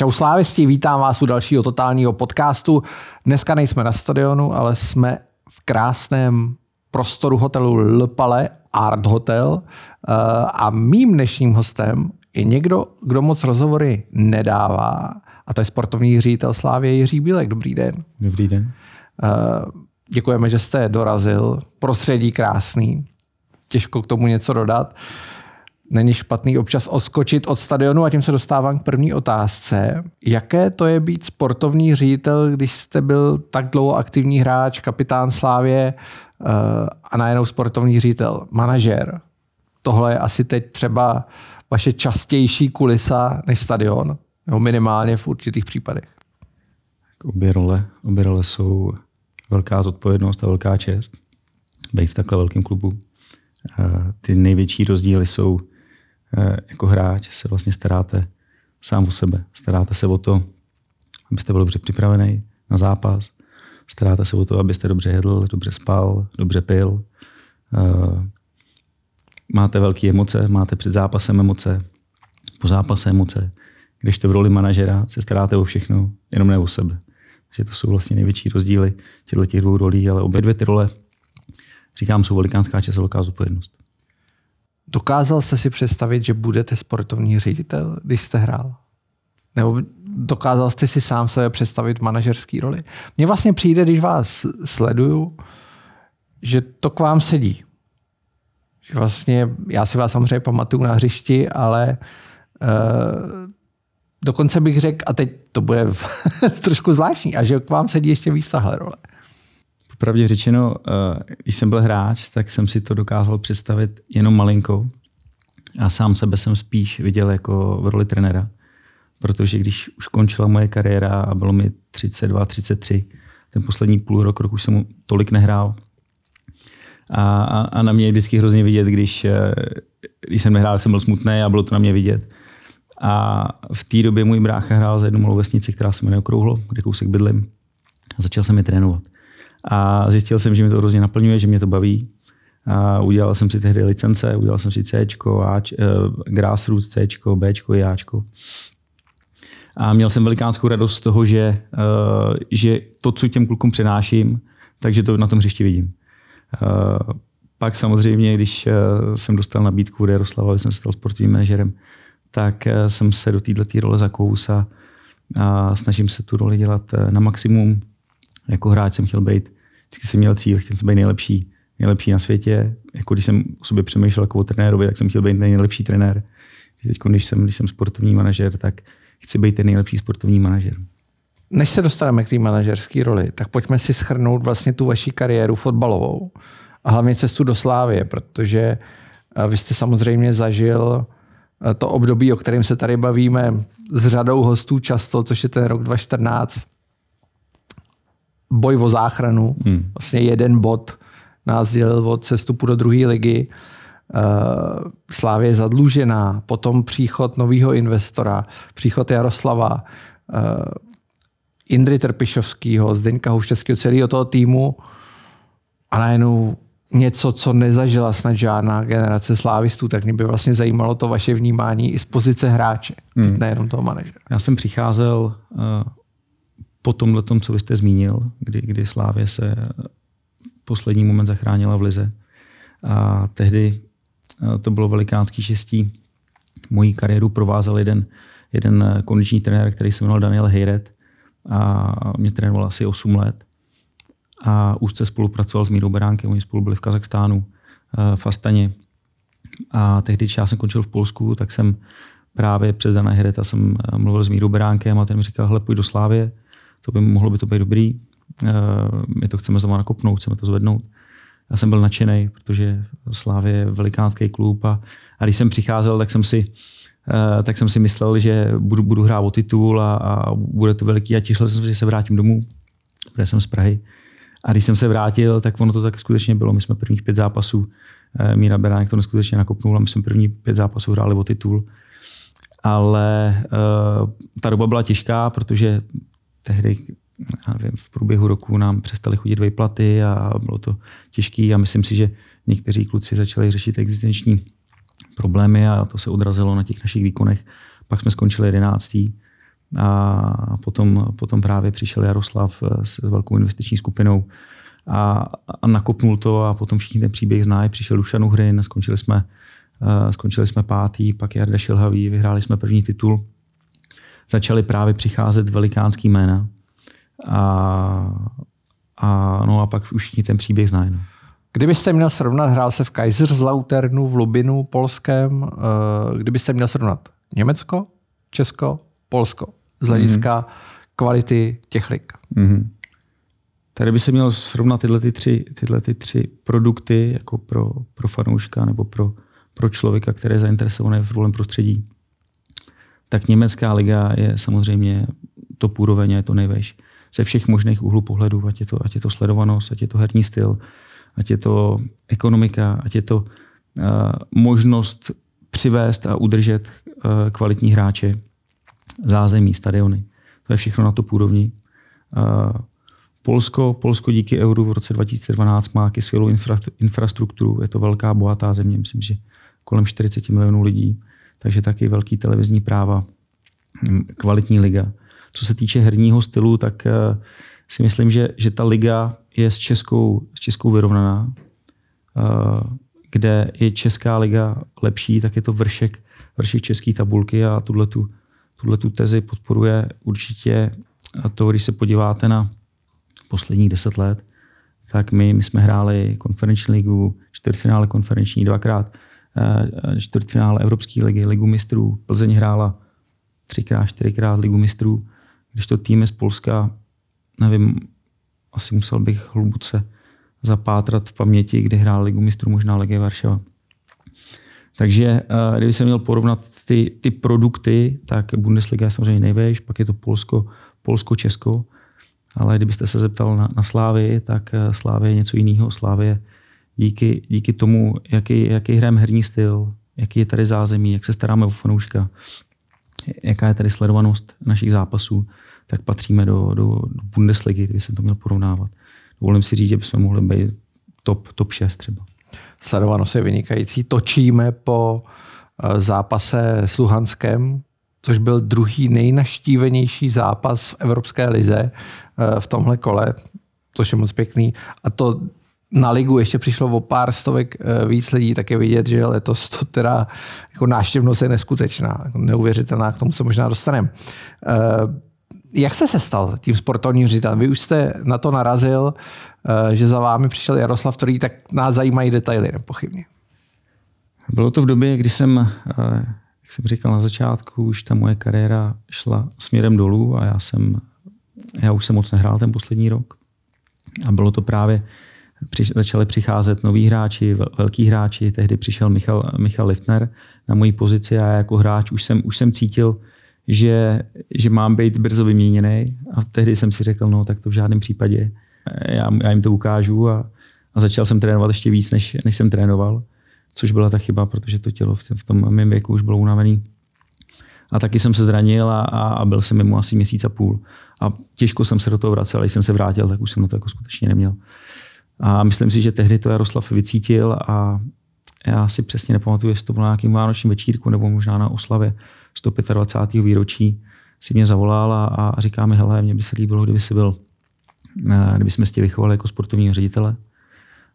Čau slávisti, vítám vás u dalšího totálního podcastu. Dneska nejsme na stadionu, ale jsme v krásném prostoru hotelu Le Palais Art Hotel eh, a mým dnešním hostem je někdo, kdo moc rozhovory nedává a to je sportovní ředitel Slávě Jiří Bílek. Dobrý den. Dobrý den. Eh, děkujeme, že jste dorazil. Prostředí krásný. Těžko k tomu něco dodat není špatný občas oskočit od stadionu a tím se dostávám k první otázce. Jaké to je být sportovní ředitel, když jste byl tak dlouho aktivní hráč, kapitán Slávě uh, a najednou sportovní ředitel, manažer? Tohle je asi teď třeba vaše častější kulisa než stadion, nebo minimálně v určitých případech. Obě role, obě role jsou velká zodpovědnost a velká čest. Být v takhle velkém klubu. Ty největší rozdíly jsou Eh, jako hráč se vlastně staráte sám o sebe. Staráte se o to, abyste byl dobře připravený na zápas. Staráte se o to, abyste dobře jedl, dobře spal, dobře pil. Eh, máte velké emoce, máte před zápasem emoce, po zápase emoce. Když to v roli manažera se staráte o všechno, jenom ne o sebe. Takže to jsou vlastně největší rozdíly těchto těch dvou rolí, ale obě dvě ty role, říkám, jsou velikánská čas velká zodpovědnost. Dokázal jste si představit, že budete sportovní ředitel, když jste hrál? Nebo dokázal jste si sám sebe představit v manažerský roli? Mně vlastně přijde, když vás sleduju, že to k vám sedí. Že vlastně, já si vás samozřejmě pamatuju na hřišti, ale uh, dokonce bych řekl, a teď to bude trošku zvláštní, a že k vám sedí ještě víc tahle role. Popravdě řečeno, eh, když jsem byl hráč, tak jsem si to dokázal představit jenom malinko a sám sebe jsem spíš viděl jako v roli trenera. Protože když už končila moje kariéra a bylo mi 32, 33, ten poslední půl rok, rok už jsem tolik nehrál. A, a, a na mě je vždycky hrozně vidět, když, eh, když jsem nehrál, jsem byl smutný a bylo to na mě vidět. A v té době můj brácha hrál za jednu malou vesnici, která se jmenuje Okrouhlo, kde kousek bydlím. A začal jsem je trénovat. A zjistil jsem, že mi to hrozně naplňuje, že mě to baví. A udělal jsem si tehdy licence, udělal jsem si C, uh, Grassroots C, B i Ačko. A měl jsem velikánskou radost z toho, že, uh, že to, co těm klukům přenáším, takže to na tom hřišti vidím. Uh, pak samozřejmě, když uh, jsem dostal nabídku od Jaroslava, jsem se stal sportovním manažerem, tak uh, jsem se do této role zakous a, a snažím se tu roli dělat na maximum jako hráč jsem chtěl být, vždycky jsem měl cíl, chtěl jsem být nejlepší, nejlepší na světě. Jako když jsem o sobě přemýšlel jako o trenérovi, tak jsem chtěl být nejlepší trenér. Teď, když jsem, když jsem sportovní manažer, tak chci být ten nejlepší sportovní manažer. Než se dostaneme k té manažerské roli, tak pojďme si schrnout vlastně tu vaši kariéru fotbalovou a hlavně cestu do Slávie, protože eh, vy jste samozřejmě zažil eh, to období, o kterém se tady bavíme s řadou hostů často, což je ten rok 2014, boj o záchranu. Hmm. Vlastně jeden bod nás dělil od sestupu do druhé ligy. Uh, Slávě je zadlužená, potom příchod nového investora, příchod Jaroslava, uh, Indry Trpišovského, Zdeňka Huštěského, celého toho týmu a najednou něco, co nezažila snad žádná generace slávistů, tak mě by vlastně zajímalo to vaše vnímání i z pozice hráče, hmm. nejenom toho manažera. Já jsem přicházel uh, po tomhle tom, co vy jste zmínil, kdy, kdy Slávě se poslední moment zachránila v Lize. A tehdy to bylo velikánský štěstí. Mojí kariéru provázel jeden, jeden kondiční trenér, který se jmenoval Daniel Hejret a mě trénoval asi 8 let. A úzce spolupracoval s Mírou Beránkem, oni spolu byli v Kazachstánu, v Astaně. A tehdy, když já jsem končil v Polsku, tak jsem právě přes Dana Hereta jsem mluvil s Mírou Beránkem a ten mi říkal, hele, půjď do Slávě, to by mohlo by to být dobrý, eh, my to chceme znovu nakopnout, chceme to zvednout. Já jsem byl nadšený, protože Slávě je velikánský klub a, a když jsem přicházel, tak jsem si Uh, tak jsem si myslel, že budu, budu hrát o titul a, a bude to veliký a těšil jsem se, že se vrátím domů, protože jsem z Prahy. A když jsem se vrátil, tak ono to tak skutečně bylo. My jsme prvních pět zápasů, uh, Míra Beránek to neskutečně nakopnul a my jsme první pět zápasů hráli o titul. Ale uh, ta doba byla těžká, protože tehdy nevím, v průběhu roku nám přestali chodit výplaty a bylo to těžké a myslím si, že někteří kluci začali řešit existenční problémy a to se odrazilo na těch našich výkonech. Pak jsme skončili jedenáctý a potom, potom právě přišel Jaroslav eh, s velkou investiční skupinou a, a nakopnul to a potom všichni ten příběh znají. Přišel Dušan Uhrin, skončili jsme, uh, skončili jsme pátý, pak Jarda Šilhavý, vyhráli jsme první titul. Začaly právě přicházet velikánský jména a, a, no a pak už všichni ten příběh znají. No. Kdybyste měl srovnat, hrál se v Kaiserslauternu, v Lubinu, Polském, uh, kdybyste měl srovnat Německo, Česko, Polsko z hlediska mm-hmm. kvality těch lig. Mm-hmm. Tady by se měl srovnat tyhle, ty tři, tyhle ty tři produkty jako pro, pro fanouška nebo pro, pro člověka, který je zainteresovaný v fotbalovém prostředí. Tak německá liga je samozřejmě to úroveň, je to nejvejš. Ze všech možných úhlů pohledu, ať je, to, ať je to sledovanost, ať je to herní styl, ať je to ekonomika, ať je to uh, možnost přivést a udržet uh, kvalitní hráče, zázemí, stadiony. To je všechno na to úrovni. Uh, Polsko, Polsko díky euru v roce 2012 má taky skvělou infrastrukturu. Je to velká, bohatá země, myslím, že kolem 40 milionů lidí, takže taky velký televizní práva, hm, kvalitní liga. Co se týče herního stylu, tak eh, si myslím, že, že ta liga je s Českou, s Českou vyrovnaná. Eh, kde je Česká liga lepší, tak je to vršek, vršek české tabulky a tuhle tu tezi podporuje určitě to, když se podíváte na posledních deset let, tak my, my jsme hráli konferenční ligu, čtvrtfinále konferenční dvakrát, čtvrtfinále Evropské ligy, ligu mistrů. Plzeň hrála třikrát, čtyřikrát ligu mistrů. Když to týmy z Polska, nevím, asi musel bych hluboce zapátrat v paměti, kdy hrál ligu mistrů, možná Legie Varšava. Takže eh, kdyby se měl porovnat ty, ty produkty, tak Bundesliga je samozřejmě nejvejš, pak je to Polsko, Polsko, Česko ale kdybyste se zeptal na, na Slávy, tak eh, Slávy je něco jiného. Slávy díky, díky tomu, jaký, jaký hrajeme herní styl, jaký je tady zázemí, jak se staráme o fanouška, jaká je tady sledovanost našich zápasů, tak patříme do, do, do Bundesligy, kdyby se to měl porovnávat. Dovolím si říct, že bychom mohli být top, top 6 třeba. Sledovanost je vynikající. Točíme po eh, zápase s Luhanskem, což byl druhý nejnaštívenější zápas v Evropské lize eh, v tomhle kole, což je moc pěkný. A to na ligu ještě přišlo o pár stovek eh, víc lidí, tak je vidět, že letos to teda jako náštěvnost je neskutečná, jako neuvěřitelná, k tomu se možná dostaneme. Eh, jak jste se stal tím sportovním ředitelem? Vy už jste na to narazil, že za vámi přišel Jaroslav, který tak nás zajímají detaily, nepochybně. Bylo to v době, kdy jsem jak jsem říkal na začátku, už ta moje kariéra šla směrem dolů a já jsem, já už jsem moc nehrál ten poslední rok. A bylo to právě, při, začali přicházet noví hráči, velký hráči, tehdy přišel Michal, Michal Liftner na moji pozici a já jako hráč už jsem, už jsem cítil, že, že mám být brzo vyměněný a tehdy jsem si řekl, no tak to v žádném případě, já, já jim to ukážu a, a začal jsem trénovat ještě víc, než, než jsem trénoval což byla ta chyba, protože to tělo v tom mém věku už bylo unavený. A taky jsem se zranil a, a byl jsem mimo asi měsíc a půl. A těžko jsem se do toho vracel, když jsem se vrátil, tak už jsem na to jako skutečně neměl. A myslím si, že tehdy to Jaroslav vycítil a já si přesně nepamatuju, jestli to bylo na nějakým vánočním večírku nebo možná na oslavě 125. výročí si mě zavolal a, a říká mi, hele, mně by se líbilo, kdyby si byl, eh, kdyby jsme tě vychovali jako sportovního ředitele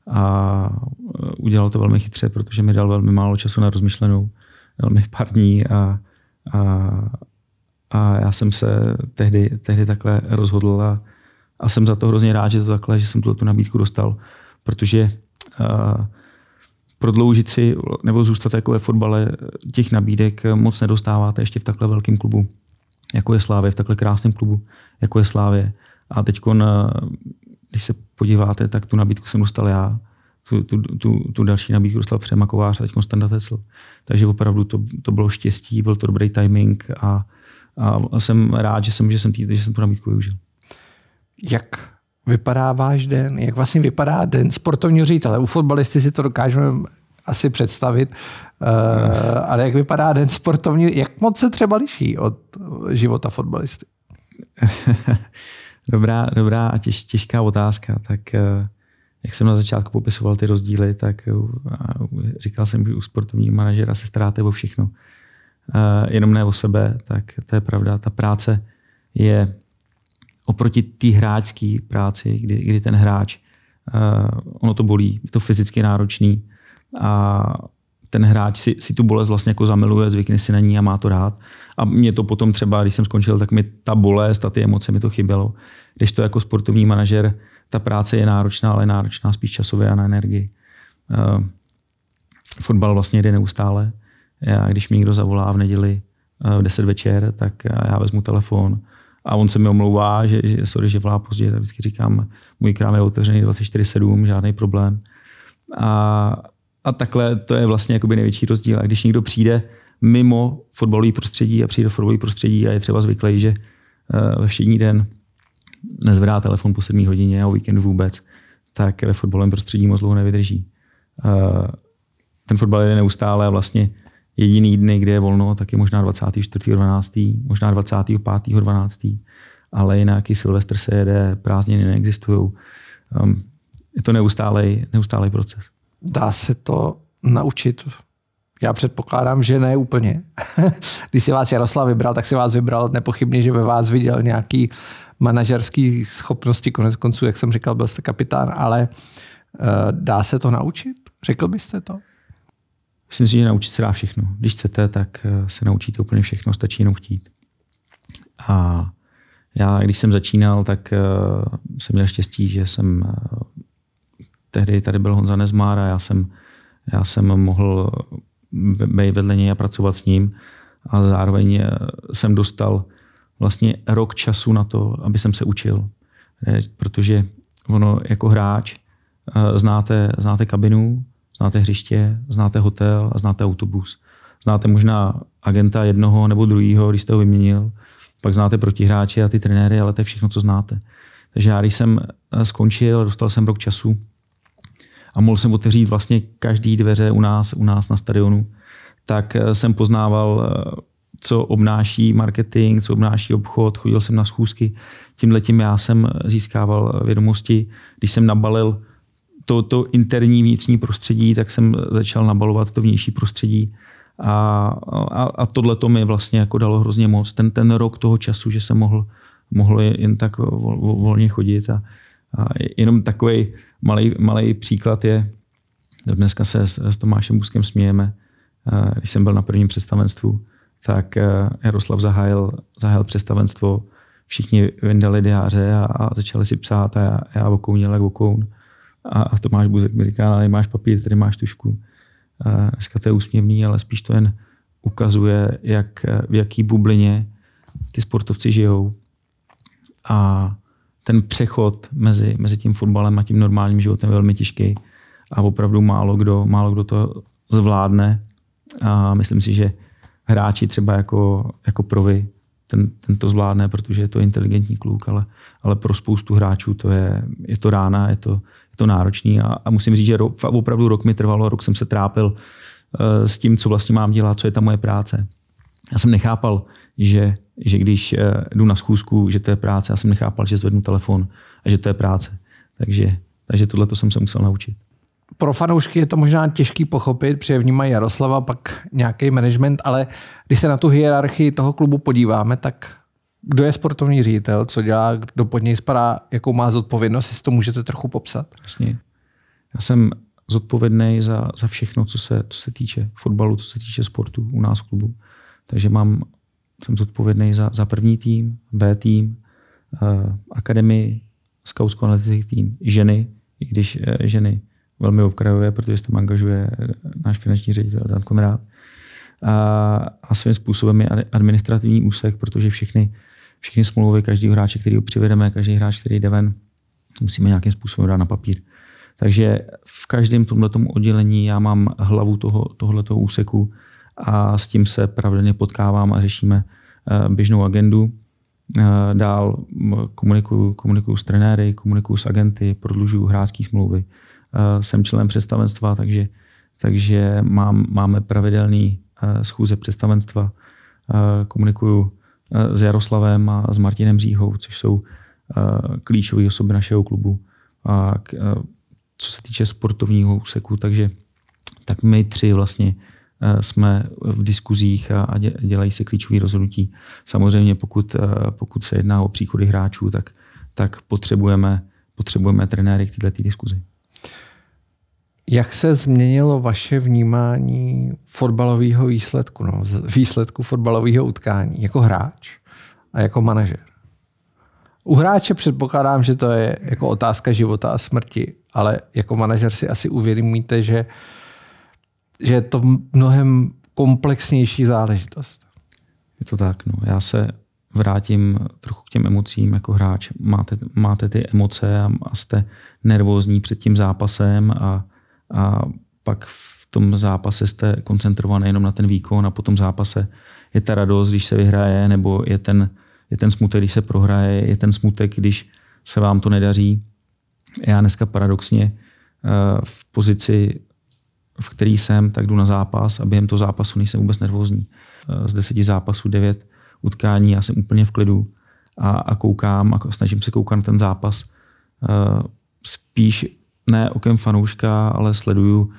a e, udělal to velmi chytře, protože mi dal velmi málo času na rozmyšlenou, velmi pár dní a, a, a já jsem se tehdy, tehdy takhle rozhodl a, a jsem za to hrozně rád, že to takhle, že jsem tu nabídku dostal, protože a, prodloužit si nebo zůstat jako ve fotbale těch nabídek moc nedostáváte ještě v takhle velkém klubu, jako je Slávě, v takhle krásném klubu, jako je Slávě. A teď když se podíváte, tak tu nabídku jsem dostal já, tu, tu, tu, tu další nabídku dostal Přema Kovář a teď Konstanta Tecl. Takže opravdu to, to bylo štěstí, byl to dobrý timing a, a jsem rád, že jsem, že jsem, tý, že jsem tu nabídku využil. Jak vypadá váš den? Jak vlastně vypadá den sportovního ředitele? U fotbalisty si to dokážeme asi představit, uh, ale jak vypadá den sportovní, jak moc se třeba liší od života fotbalisty? Dobrá, dobrá a těž, těžká otázka. Tak uh, jak jsem na začátku popisoval ty rozdíly, tak říkal jsem, že u sportovního manažera se staráte o všechno. Jenom ne o sebe, tak to je pravda. Ta práce je oproti té hráčské práci, kdy, kdy ten hráč, ono to bolí, je to fyzicky náročný a ten hráč si, si tu bolest vlastně jako zamiluje, zvykne si na ní a má to rád. A mě to potom třeba, když jsem skončil, tak mi ta bolest a ty emoce mi to chybělo. Když to jako sportovní manažer, ta práce je náročná, ale náročná spíš časově a na energii. Uh, fotbal vlastně jde neustále. Já, když mi někdo zavolá v neděli uh, v 10 večer, tak já vezmu telefon a on se mi omlouvá, že, že sorry, že volá pozdě, tak vždycky říkám, můj krám je otevřený 24-7, žádný problém. A, a takhle to je vlastně jakoby největší rozdíl. A když někdo přijde mimo fotbalový prostředí a přijde do fotbalový prostředí a je třeba zvyklý, že uh, ve všední den nezvedá telefon po 7 hodině a o víkendu vůbec, tak ve fotbalovém prostředí moc dlouho nevydrží. Uh, ten fotbal jde neustále a vlastně jediný dny, kde je volno, tak je možná 24.12., možná 25.12., ale jinak i Silvestr se jede, prázdniny neexistují. Um, je to neustálej, neustálej proces. Dá se to naučit? Já předpokládám, že ne úplně. Když si vás Jaroslav vybral, tak si vás vybral nepochybně, že ve vás viděl nějaký manažerský schopnosti, konec konců, jak jsem říkal, byl jste kapitán, ale uh, dá se to naučit? Řekl byste to? Myslím si, že naučit se dá všechno. Když chcete, tak eh, se naučíte úplně všechno, stačí jenom chtít. A já, když jsem začínal, tak uh, jsem měl štěstí, že jsem uh, tehdy tady byl Honza Nezmár a já jsem, já jsem mohl být vedle něj a pracovat s ním a zároveň jsem dostal vlastně rok času na to, aby jsem se učil. Protože ono jako hráč znáte, znáte kabinu, Znáte hřiště, znáte hotel a znáte autobus. Znáte možná agenta jednoho nebo druhého, když jste ho vyměnil. Pak znáte protihráče a ty trenéry, ale to je všechno, co znáte. Takže já, když jsem eh, skončil, dostal jsem rok času a mohl jsem otevřít vlastně každý dveře u nás, u nás na stadionu, tak eh, jsem poznával, eh, co obnáší marketing, co obnáší obchod, chodil jsem na schůzky. Tím já jsem získával vědomosti. Když jsem nabalil to, to interní vnitřní prostředí, tak jsem začal nabalovat to vnější prostředí. A, a, a tohle to mi vlastně jako dalo hrozně moc. Ten, ten rok toho času, že jsem mohl, mohl jen tak vol, volně chodit. A, a jenom takový malý příklad je, dneska se s, s Tomášem Buskem smějeme, když jsem byl na prvním představenstvu, tak Jaroslav zahájil, zahájil představenstvo, všichni vyndali diáře a, a začali si psát a já, já vokounil jak vokoun. A, Tomáš Buzek mi říká, ale máš papír, tady máš tušku. Dneska to je úsměvný, ale spíš to jen ukazuje, jak, v jaký bublině ty sportovci žijou. A ten přechod mezi, mezi tím fotbalem a tím normálním životem je velmi těžký a opravdu málo kdo, málo kdo to zvládne. A myslím si, že hráči třeba jako, jako Provi ten, ten to zvládne, protože je to inteligentní kluk, ale, ale pro spoustu hráčů to je, je to rána, je to, to náročný a, a musím říct, že rok, opravdu rok mi trvalo, rok jsem se trápil uh, s tím, co vlastně mám dělat, co je ta moje práce. Já jsem nechápal, že, že když uh, jdu na schůzku, že to je práce, já jsem nechápal, že zvednu telefon a že to je práce. Takže, takže tohle to jsem se musel naučit pro fanoušky je to možná těžký pochopit, protože vnímají Jaroslava, pak nějaký management, ale když se na tu hierarchii toho klubu podíváme, tak kdo je sportovní ředitel, co dělá, kdo pod něj spadá, jakou má zodpovědnost, jestli to můžete trochu popsat? Jasně. Já jsem zodpovědný za, za všechno, co se, co se týče fotbalu, co se týče sportu u nás v klubu. Takže mám, jsem zodpovědný za, za první tým, B tým, uh, akademii, scoutskou analytický tým, ženy, i když uh, ženy velmi okrajové, protože se tam angažuje náš finanční ředitel Dan Konrád. A, a svým způsobem je administrativní úsek, protože všechny, všechny smlouvy každého hráče, který ho přivedeme, každý hráč, který jde ven, musíme nějakým způsobem dát na papír. Takže v každém tomto oddělení já mám hlavu toho, tohoto úseku a s tím se pravidelně potkávám a řešíme eh, běžnou agendu. Eh, dál komunikuju, komunikuju s trenéry, komunikuju s agenty, prodlužuju hráčské smlouvy, Eh, jsem členem představenstva, takže, takže mám, máme pravidelný schůze představenstva. Komunikuju s Jaroslavem a s Martinem Říhou, což jsou klíčové osoby našeho klubu. A co se týče sportovního úseku, takže tak my tři vlastně eh, jsme v diskuzích a dělají se klíčové rozhodnutí. Samozřejmě pokud, eh, pokud se jedná o příchody hráčů, tak, tak potřebujeme, potřebujeme trenéry k této diskuzi. Jak se změnilo vaše vnímání fotbalového výsledku, no, výsledku fotbalového utkání jako hráč a jako manažer? U hráče předpokládám, že to je jako otázka života a smrti, ale jako manažer si asi uvědomíte, že, že je to mnohem komplexnější záležitost. Je to tak. No. Já se vrátím trochu k těm emocím jako hráč. Máte, máte ty emoce a, a jste nervózní před tím zápasem a, a pak v tom zápase jste koncentrovaný jenom na ten výkon a po tom zápase je ta radost, když se vyhraje, nebo je ten, je ten smutek, když se prohraje, je ten smutek, když se vám to nedaří. Já dneska paradoxně eh, v pozici, v který jsem, tak jdu na zápas a během toho zápasu nejsem vůbec nervózní. Eh, z deseti zápasů devět utkání, já jsem úplně v klidu a, a koukám a snažím se koukat na ten zápas. Eh, spíš ne okem fanouška, ale sleduju,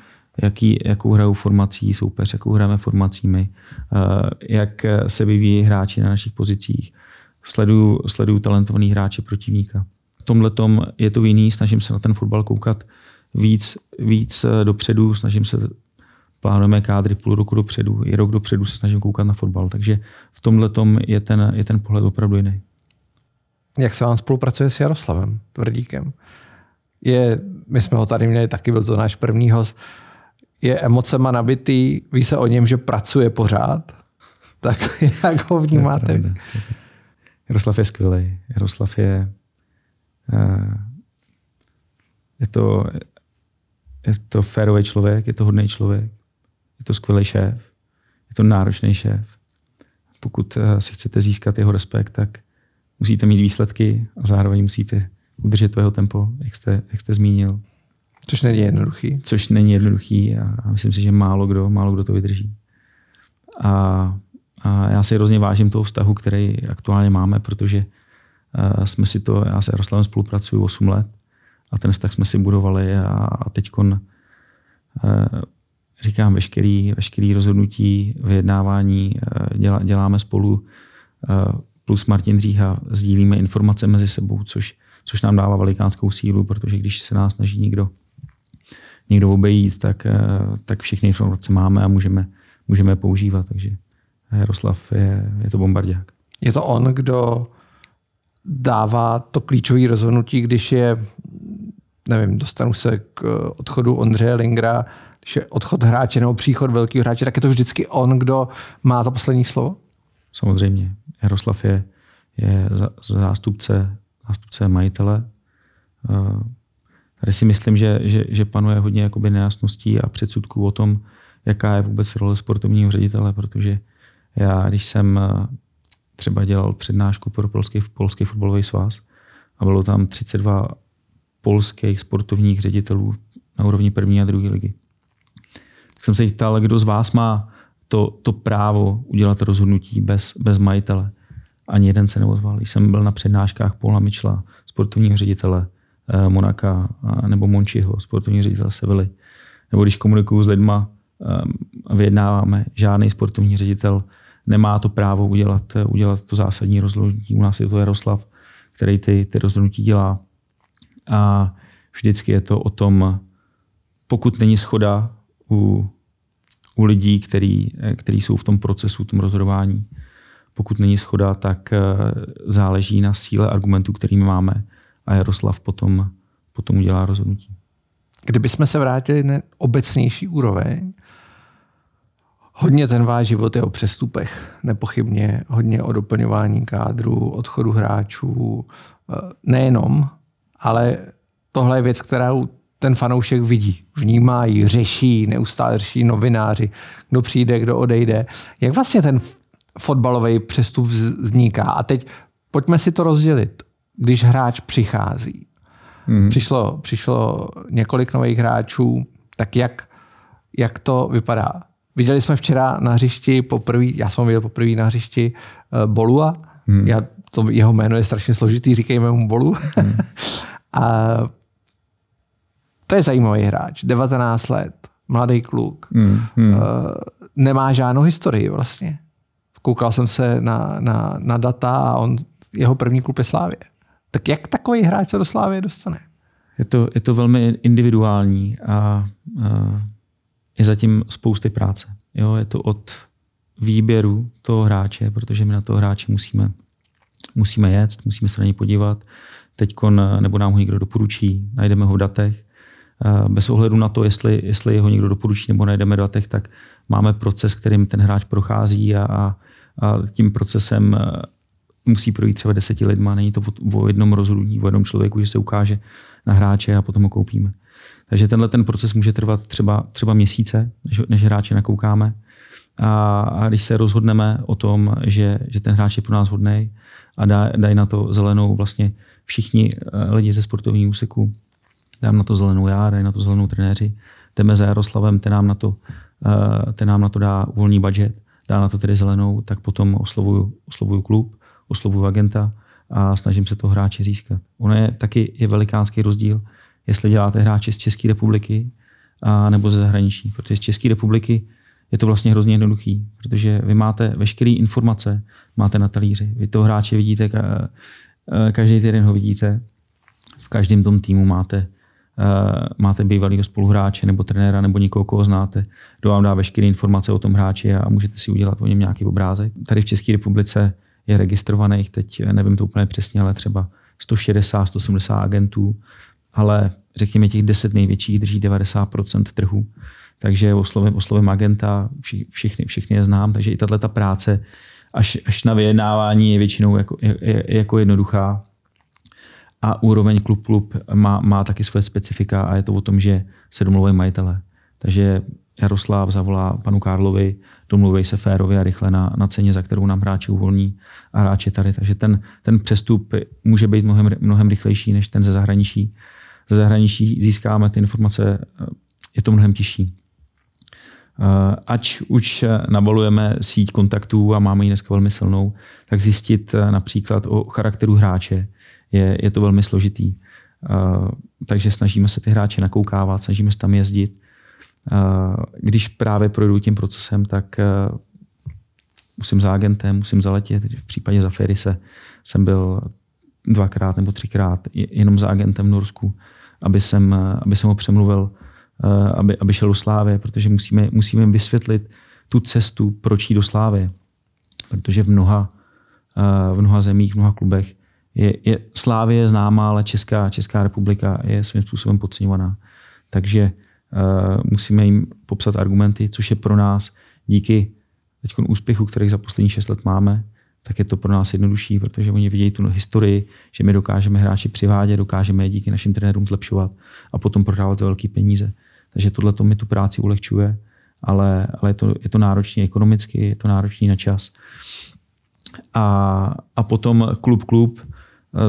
jaký, jakou hrajou formací soupeř, jakou hrajeme formacími, jak se vyvíjí hráči na našich pozicích, sleduju, sleduju talentovaný hráče protivníka. V tomhle je to jiný, snažím se na ten fotbal koukat víc, víc eh, dopředu, snažím se plánujeme kádry půl roku dopředu, i rok dopředu se snažím koukat na fotbal, takže v tomhle je ten, je ten pohled opravdu jiný. Jak se vám spolupracuje s Jaroslavem Tvrdíkem? Je, my jsme ho tady měli taky, byl to náš první host, je emocema nabitý, ví se o něm, že pracuje pořád, tak jak ho vnímáte? Jaroslav je skvělý. Jaroslav je, eh, je to, je to férový člověk, je to hodný člověk, je to skvělý šéf, je to náročný šéf. Pokud eh, si chcete získat jeho respekt, tak musíte mít výsledky a zároveň musíte udržet to jeho tempo, jak jste, jak jste zmínil. Což není jednoduchý. Což není jednoduchý a myslím si, že málo kdo, málo kdo to vydrží. A a já si hrozně vážím toho vztahu, který aktuálně máme, protože eh, jsme si to, já se Jaroslavem spolupracuju 8 let a ten vztah jsme si budovali a, a teď eh, říkám, veškerý, veškerý rozhodnutí, vyjednávání eh, dělá, děláme spolu plus Martin Dříha, sdílíme informace mezi sebou, což, což nám dává velikánskou sílu, protože když se nás snaží někdo, někdo obejít, tak, tak všechny informace máme a můžeme, můžeme používat. Takže Jaroslav je, je to bombardák. Je to on, kdo dává to klíčové rozhodnutí, když je, nevím, dostanu se k odchodu Ondřeje Lingra, když je odchod hráče nebo příchod velkého hráče, tak je to vždycky on, kdo má to poslední slovo? Samozřejmě. Jaroslav je, je zástupce, zástupce majitele. Eh, tady si myslím, že, že, že panuje hodně jakoby nejasností a předsudků o tom, jaká je vůbec role sportovního ředitele, protože já, když jsem eh, třeba dělal přednášku pro polský, polský fotbalový svaz a bylo tam 32 polských sportovních ředitelů na úrovni první a druhé ligy. Tak jsem se jich ptal, kdo z vás má to, to právo udělat rozhodnutí bez, bez majitele. Ani jeden se neozval. Když jsem byl na přednáškách Paula Michla, sportovního ředitele eh, Monaka nebo Mončiho, sportovního ředitele Sevily, nebo když komunikuju s lidma eh, vyjednáváme, žádný sportovní ředitel nemá to právo udělat, udělat to zásadní rozhodnutí. U nás je to Jaroslav, který ty, ty rozhodnutí dělá. A vždycky je to o tom, pokud není schoda u, u lidí, který, který jsou v tom procesu, v tom rozhodování, pokud není schoda, tak eh, záleží na síle argumentů, kterými máme a Jaroslav potom, potom udělá rozhodnutí. Kdybychom se vrátili na obecnější úroveň, Hodně ten váš život je o přestupech, nepochybně. Hodně o doplňování kádru, odchodu hráčů. Eh, nejenom, ale tohle je věc, kterou ten fanoušek vidí, vnímá ji, řeší, neustále řeší novináři, kdo přijde, kdo odejde. Jak vlastně ten fotbalový přestup vzniká? A teď pojďme si to rozdělit. Když hráč přichází, mm. přišlo, přišlo několik nových hráčů, tak jak, jak to vypadá? Viděli jsme včera na hřišti poprvé, já jsem viděl poprvé na hřišti uh, Bolua. Hmm. Já, to, jeho jméno je strašně složitý, říkejme mu Bolu. Hmm. a To je zajímavý hráč, 19 let, mladý kluk, mm, mm. Uh, nemá žádnou historii vlastně. Koukal jsem se na, na, na data a on, jeho první klub je Slávě. Tak jak takový hráč se do Slávě dostane? Je to, je to velmi individuální a, a je zatím spousty práce. Jo, je to od výběru toho hráče, protože my na toho hráče musíme, musíme jet, musíme se na něj podívat. Teď nebo nám ho někdo doporučí, najdeme ho v datech. Bez ohledu na to, jestli, jestli ho někdo doporučí nebo najdeme v datech, tak máme proces, kterým ten hráč prochází a, a, a tím procesem musí projít třeba deseti lidma. Není to o, jednom rozhodnutí, o jednom člověku, že se ukáže na hráče a potom ho koupíme. Takže tenhle ten proces může trvat třeba, třeba měsíce, než, než hráče nakoukáme. A, a když se rozhodneme o tom, že, že ten hráč je pro nás hodný a dá, dají na to zelenou vlastně všichni eh, lidi ze sportovního úseku, dám na to zelenou já, dají na to zelenou trenéři, jdeme za Jaroslavem, ten nám na to, eh, ten nám na to dá volný budget, dá na to tedy zelenou, tak potom oslovuju, oslovuju klub, oslovuju agenta a snažím se toho hráče získat. Ono je taky je velikánský rozdíl, jestli děláte hráče z České republiky a nebo ze zahraničí. Protože z České republiky je to vlastně hrozně jednoduchý, protože vy máte veškeré informace, máte na talíři. Vy toho hráče vidíte, každý týden ho vidíte. V každém tom týmu máte, máte bývalého spoluhráče nebo trenéra nebo někoho, koho znáte, kdo vám dá veškeré informace o tom hráči a můžete si udělat o něm nějaký obrázek. Tady v České republice je registrovaných, teď nevím to úplně přesně, ale třeba 160, 170 agentů, ale řekněme těch 10 největších drží 90% trhu. Takže oslovím, oslovím agenta, všichni, všichni je znám, takže i tato práce až, až na vyjednávání je většinou jako, je, je jako jednoduchá. A úroveň klub klub má, má taky své specifika a je to o tom, že se domluvají majitele. Takže Jaroslav zavolá panu Karlovi, domluví se férově a rychle na, na ceně, za kterou nám hráči uvolní a hráči tady. Takže ten, ten přestup může být mnohem, mnohem rychlejší než ten ze zahraničí. Ze zahraničí získáme ty informace, je to mnohem těžší. Ač už nabalujeme síť kontaktů a máme ji dneska velmi silnou, tak zjistit například o charakteru hráče je, je to velmi složitý. Takže snažíme se ty hráče nakoukávat, snažíme se tam jezdit když právě projdu tím procesem, tak musím za agentem, musím zaletět. V případě za se jsem byl dvakrát nebo třikrát jenom za agentem v Norsku, aby jsem, aby jsem ho přemluvil, aby, aby šel do Slávy, protože musíme, musíme vysvětlit tu cestu, proč jít do Slávy. Protože v mnoha, v mnoha zemích, v mnoha klubech je, je Slávě je známá, ale Česká, Česká republika je svým způsobem podceňovaná. Takže Eh, musíme jim popsat argumenty, což je pro nás díky teď úspěchu, který za poslední 6 let máme, tak je to pro nás jednodušší, protože oni vidějí tu historii, že my dokážeme hráči přivádět, dokážeme je díky našim trenérům zlepšovat a potom prodávat za velké peníze. Takže tohle to mi tu práci ulehčuje, ale, ale je, to, je to náročný ekonomicky, je to náročný na čas. A, a potom klub klub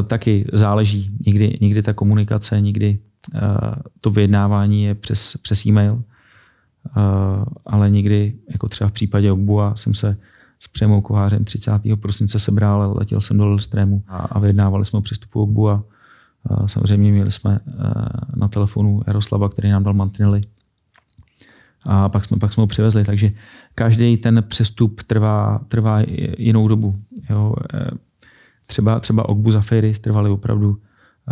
taky záleží. Někdy, někdy ta komunikace, někdy Eh, to vyjednávání je přes, přes e-mail, eh, ale někdy, jako třeba v případě Ogbua, jsem se s Přemou Kovářem 30. prosince sebral, letěl jsem do Lilstrému a, a vyjednávali jsme o přestupu Ogbua. Eh, samozřejmě měli jsme na telefonu Jaroslava, který nám dal mantinely. A pak jsme, pak jsme ho přivezli, takže každý ten přestup trvá, trvá jinou dobu. Jo. Třeba, třeba Ogbu Zafiris trvaly opravdu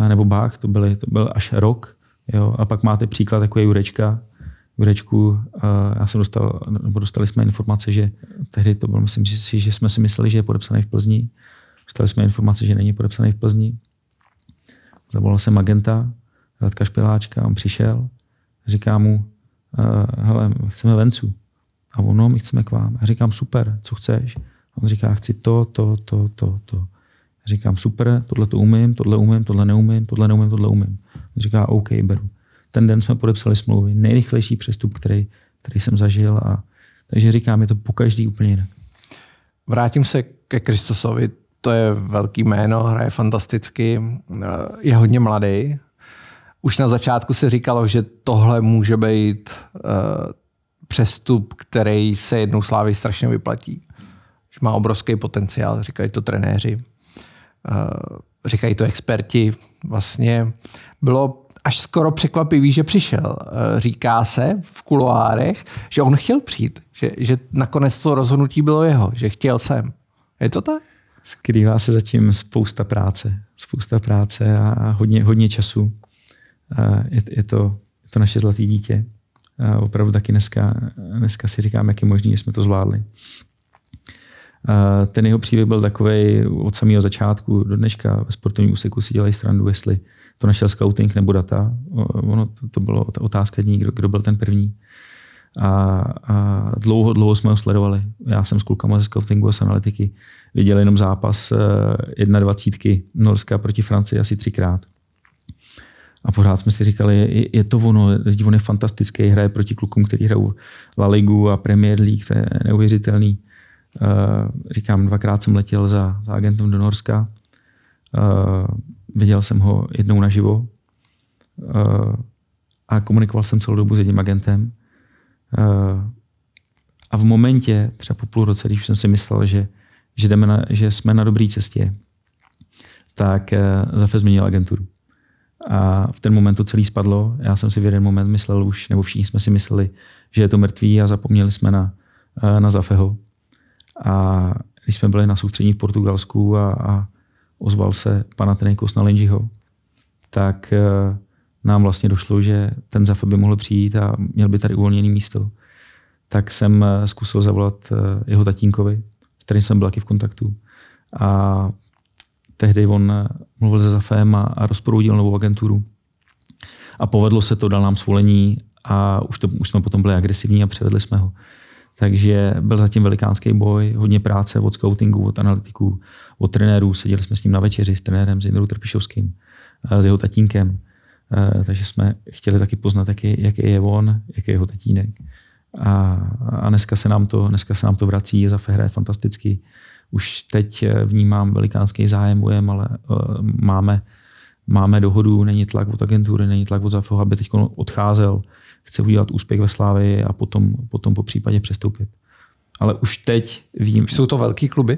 nebo Bach, to, byly, to byl až rok. Jo? A pak máte příklad, jako je Jurečka. Jurečku, já jsem dostal, nebo dostali jsme informace, že tehdy to bylo, myslím si, že jsme si mysleli, že je podepsaný v Plzni. Dostali jsme informace, že není podepsaný v Plzni. Zavolal jsem agenta, Radka Špiláčka, on přišel, říká mu, hele, chceme vencu. A on, no, my chceme k vám. A říkám, super, co chceš? A on říká, chci to, to, to, to, to. Říkám, super, tohle to umím, tohle umím, tohle neumím, tohle neumím, tohle umím. On říká, OK, beru. Ten den jsme podepsali smlouvy. Nejrychlejší přestup, který, který jsem zažil. A, takže říkám, je to po každý úplně jinak. Vrátím se ke Kristosovi. To je velký jméno, hraje fantasticky, je hodně mladý. Už na začátku se říkalo, že tohle může být uh, přestup, který se jednou slávy strašně vyplatí. Že má obrovský potenciál, říkají to trenéři. Eh, říkají to experti, vlastně bylo až skoro překvapivý, že přišel. Eh, říká se v kuloárech, že on chtěl přijít, že, že nakonec to rozhodnutí bylo jeho, že chtěl sem. Je to tak? Skrývá se zatím spousta práce. Spousta práce a hodně, hodně času. Je, je, to, je to naše zlatý dítě. A opravdu taky dneska, dneska si říkám, jak je možné, že jsme to zvládli. Ten jeho příběh byl takový od samého začátku do dneška ve sportovním úseku si dělají strandu, jestli to našel scouting nebo data. Ono, to, to bylo ta otázka dní, kdo, kdo byl ten první. A, a dlouho, dlouho jsme ho sledovali. Já jsem s klukama ze scoutingu a z analytiky viděl jenom zápas 21 eh, Norska proti Francii asi třikrát. A pořád jsme si říkali, je, je to ono, on je fantastický, hraje proti klukům, kteří hrajou La Ligu a Premier League, to je neuvěřitelný. Uh, říkám, dvakrát jsem letěl za, za agentem do Norska. Uh, viděl jsem ho jednou naživo uh, a komunikoval jsem celou dobu s jedním agentem. A v momentě, třeba po půl roce, když jsem si myslel, že, že, jdeme na, že jsme na dobré cestě, tak Zafe změnil agenturu. A v ten moment to celý spadlo. Já jsem si v jeden moment myslel už, nebo všichni jsme si mysleli, že je to mrtvý a zapomněli jsme na, na Zafeho. A když jsme byli na soustřední v Portugalsku a, a ozval se Panathinaikos na Lenžiho, tak uh, nám vlastně došlo, že ten Zafe by mohl přijít a měl by tady uvolněné místo. Tak jsem uh, zkusil zavolat uh, jeho tatínkovi, s kterým jsem byl taky v kontaktu. A tehdy on mluvil se Zafem a, a novou agenturu. A povedlo se to, dal nám svolení a už, to, už jsme potom byli agresivní a převedli jsme ho. Takže byl zatím velikánský boj, hodně práce od scoutingu, od analytiků, od trenérů. Seděli jsme s ním na večeři s trenérem, s Jindrou Trpišovským, eh, s jeho tatínkem. Eh, takže jsme chtěli taky poznat, jaký, jaký je on, jaký je jeho tatínek. A, a dneska, se nám to, dneska se nám to vrací, za hraje fantasticky. Už teď eh, vnímám velikánský zájem, ujem, ale máme, máme dohodu, není tlak od agentury, není tlak od Zafeho, aby teď odcházel chce udělat úspěch ve Slávii a potom, potom po případě přestoupit. Ale už teď vím... Jsou to velký kluby?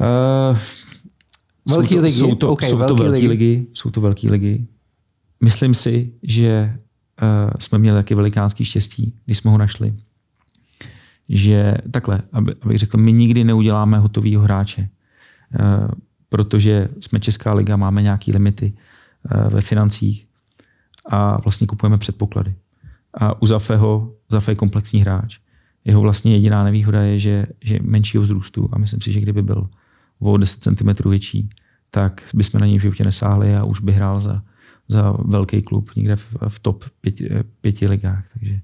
Uh, velký jsou to, ligy? Jsou to, okay, jsou to velký ligy. ligy. Jsou to velký ligy. Myslím si, že uh, jsme měli taky velikánský štěstí, když jsme ho našli. Že takhle, aby, abych řekl, my nikdy neuděláme hotovýho hráče, uh, protože jsme Česká liga, máme nějaké limity uh, ve financích a vlastně kupujeme předpoklady. A u Zafeho, Zafe je komplexní hráč. Jeho vlastně jediná nevýhoda je, že, že menšího vzrůstu a myslím si, že kdyby byl o 10 cm větší, tak bychom na něj v životě nesáhli a už by hrál za, za velký klub někde v, v top pěti, pěti ligách. Takže.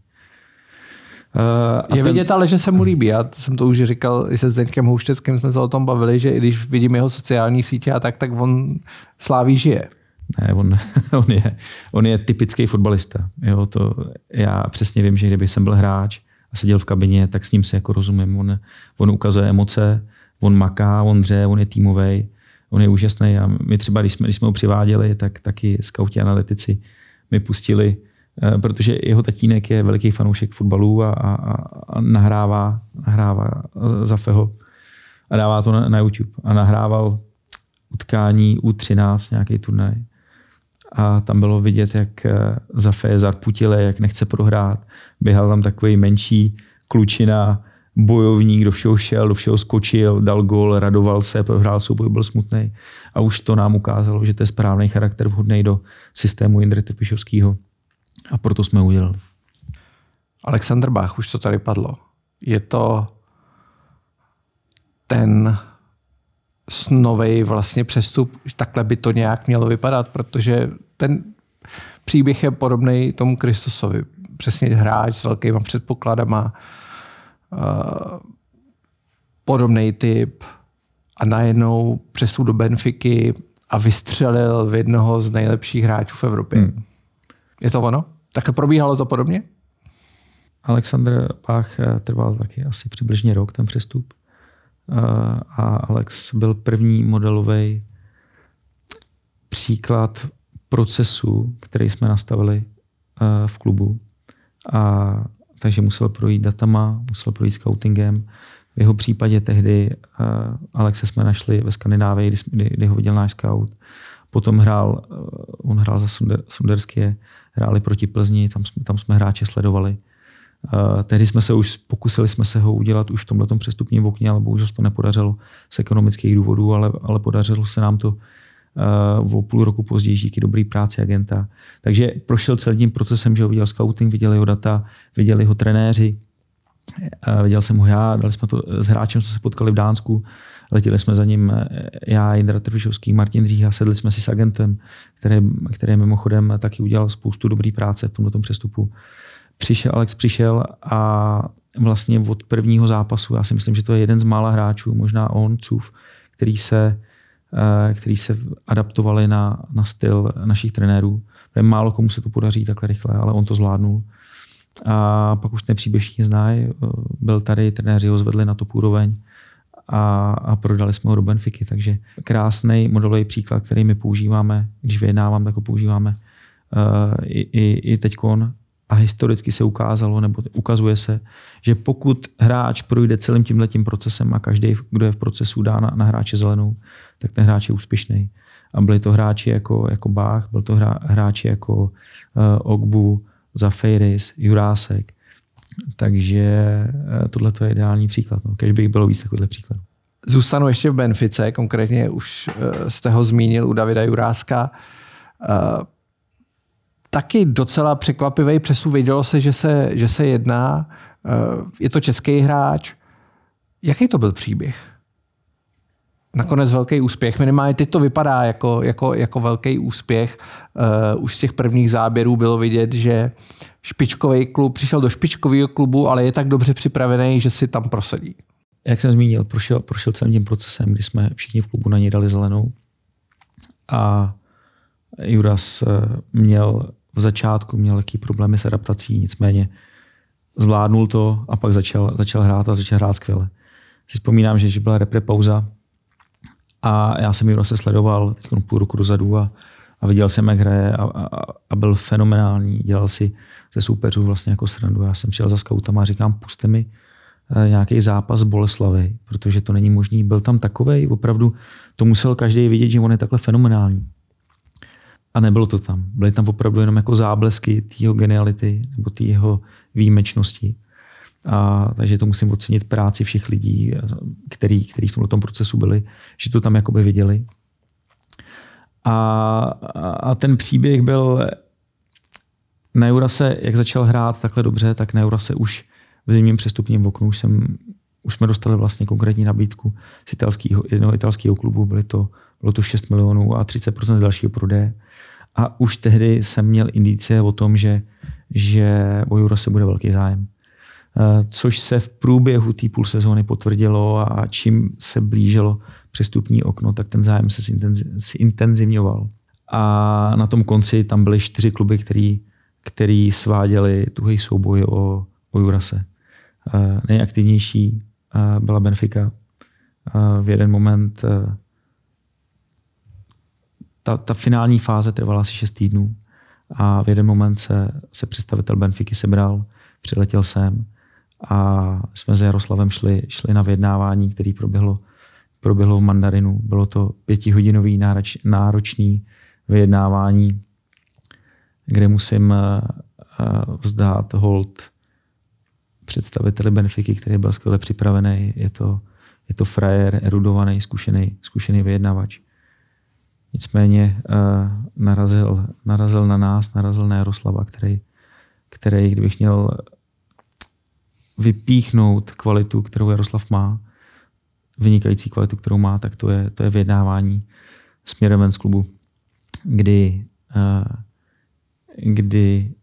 Uh, je ten... vidět ale, že se mu líbí. Já jsem to už říkal, i se Zdeňkem Houšteckým jsme se o tom bavili, že i když vidím jeho sociální sítě a tak, tak on sláví žije. Ne, on, on, je, on je typický fotbalista. Jo, to, já přesně vím, že kdyby jsem byl hráč a seděl v kabině, tak s ním se jako rozumím. On, on ukazuje emoce, on maká, on dře, on je týmový, on je úžasný. A my třeba, když jsme, když jsme ho přiváděli, tak taky skauti analytici mi pustili, eh, protože jeho tatínek je veliký fanoušek fotbalu a, a, a nahrává, nahrává za Feho a dává to na, na YouTube. A nahrával utkání U13, nějaký turnaj a tam bylo vidět, jak eh, Zafe je zarputile, jak nechce prohrát. Běhal tam takový menší klučina, bojovník, do všeho šel, do všeho skočil, dal gol, radoval se, prohrál souboj, byl smutný. A už to nám ukázalo, že to je správný charakter vhodný do systému Jindry Trpišovského. A proto jsme udělali. Alexander Bach, už to tady padlo. Je to ten snovej vlastně přestup, takhle by to nějak mělo vypadat, protože ten příběh je podobný tomu Kristusovi. Přesně hráč s velkýma předpokladama, uh, podobný typ a najednou přestup do Benfiky a vystřelil v jednoho z nejlepších hráčů v Evropě. Hmm. Je to ono? Tak probíhalo to podobně? Alexander Pach eh, trval taky asi přibližně rok ten přestup a Alex byl první modelový příklad procesu, který jsme nastavili v klubu. A takže musel projít datama, musel projít scoutingem. V jeho případě tehdy Alexe jsme našli ve Skandinávii, kdy, kdy ho viděl náš scout. Potom hrál, eh, on hrál za Sunder, Sunderské, hráli proti Plzni, tam jsme, tam jsme hráče sledovali. Uh, tehdy jsme se už pokusili jsme se ho udělat už v tomhle přestupním okně, ale bohužel to nepodařilo z ekonomických důvodů, ale, ale podařilo se nám to uh, o půl roku později díky dobrý práci agenta. Takže prošel celým procesem, že ho viděl scouting, viděli jeho data, viděli ho trenéři, uh, viděl jsem ho já, dali jsme to s hráčem, jsme se potkali v Dánsku, letěli jsme za ním já, Jindra Trvišovský, Martin Dříha, sedli jsme si s agentem, který, který mimochodem taky udělal spoustu dobrý práce v tomto přestupu přišel, Alex přišel a vlastně od prvního zápasu, já si myslím, že to je jeden z mála hráčů, možná on, Cuf, který se, eh, který se adaptovali na, na styl našich trenérů. Málo komu se to podaří takhle rychle, ale on to zvládnul. A pak už ten příběh všichni znají. Eh, byl tady, trenéři ho zvedli na to úroveň a, a prodali jsme ho do Benfiky. Takže krásný modelový příklad, který my používáme, když vyjednávám, tak ho používáme uh, i, i, i teďkon a historicky se ukázalo, nebo ukazuje se, že pokud hráč projde celým tímhletím procesem a každý, kdo je v procesu, dá na, na hráče zelenou, tak ten hráč je úspěšný. A byli to hráči jako, jako Bach, byl to hra, hráči jako uh, Ogbu, Zafiris, Jurásek. Takže uh, tohle je ideální příklad. No. Kež bych bylo víc takovýhle příkladů. Zůstanu ještě v Benfice, konkrétně už uh, jste ho zmínil u Davida Juráska. Uh, taky docela překvapivý přesu. Vědělo se, že se, že se jedná. Eh, je to český hráč. Jaký to byl příběh? Nakonec velký úspěch. Minimálně teď to vypadá jako, jako, jako velký úspěch. Uh, už z těch prvních záběrů bylo vidět, že špičkový klub přišel do špičkového klubu, ale je tak dobře připravený, že si tam prosadí. Jak jsem zmínil, prošel, prošel celým tím procesem, kdy jsme všichni v klubu na něj dali zelenou. A Juras eh, měl v začátku měl jaký problémy s adaptací, nicméně zvládnul to a pak začal, začal hrát a začal hrát skvěle. Si vzpomínám, že, že byla repre pauza a já jsem Juro se sledoval půl roku dozadu a, a viděl jsem, jak hraje a, a, a, byl fenomenální. Dělal si ze soupeřů vlastně jako srandu. Já jsem šel za scoutama a říkám, puste mi eh, nějaký zápas Boleslavy, protože to není možný. Byl tam takový, opravdu to musel každý vidět, že on je takhle fenomenální. A nebylo to tam. Byly tam opravdu jenom jako záblesky té jeho geniality nebo té jeho výjimečnosti. A, takže to musím ocenit práci všech lidí, který, který v tomto procesu byli, že to tam jakoby viděli. A, a ten příběh byl na Jurase, jak začal hrát takhle dobře, tak na Jurase už v zimním přestupním oknu už, jsem, už jsme dostali vlastně konkrétní nabídku z italského, jednoho italského klubu. Byly to, bylo to 6 milionů a 30% z dalšího prodeje. A už tehdy jsem měl indicie o tom, že, že o Euro se bude velký zájem. Eh, což se v průběhu té půl sezóny potvrdilo a čím se blížilo přestupní okno, tak ten zájem se zintenzivňoval. A na tom konci tam byly čtyři kluby, který, který sváděli tuhý souboj o, o Jurase. Eh, nejaktivnější eh, byla Benfica. V jeden moment ta, ta finální fáze trvala asi 6 týdnů a v jeden moment se, se představitel Benfiky sebral, přiletěl sem a jsme s Jaroslavem šli, šli na vyjednávání, který proběhlo, proběhlo v Mandarinu. Bylo to pětihodinový nároč, náročný vyjednávání, kde musím uh, vzdát hold představiteli Benfiky, který byl skvěle připravený. Je to, je to frajer, erudovaný, zkušený, zkušený vyjednavač. Nicméně uh, narazil, narazil na nás, narazil na Jaroslava, který, který, kdybych měl vypíchnout kvalitu, kterou Jaroslav má, vynikající kvalitu, kterou má, tak to je, to je vyjednávání směrem ven z klubu, kdy, uh, kdy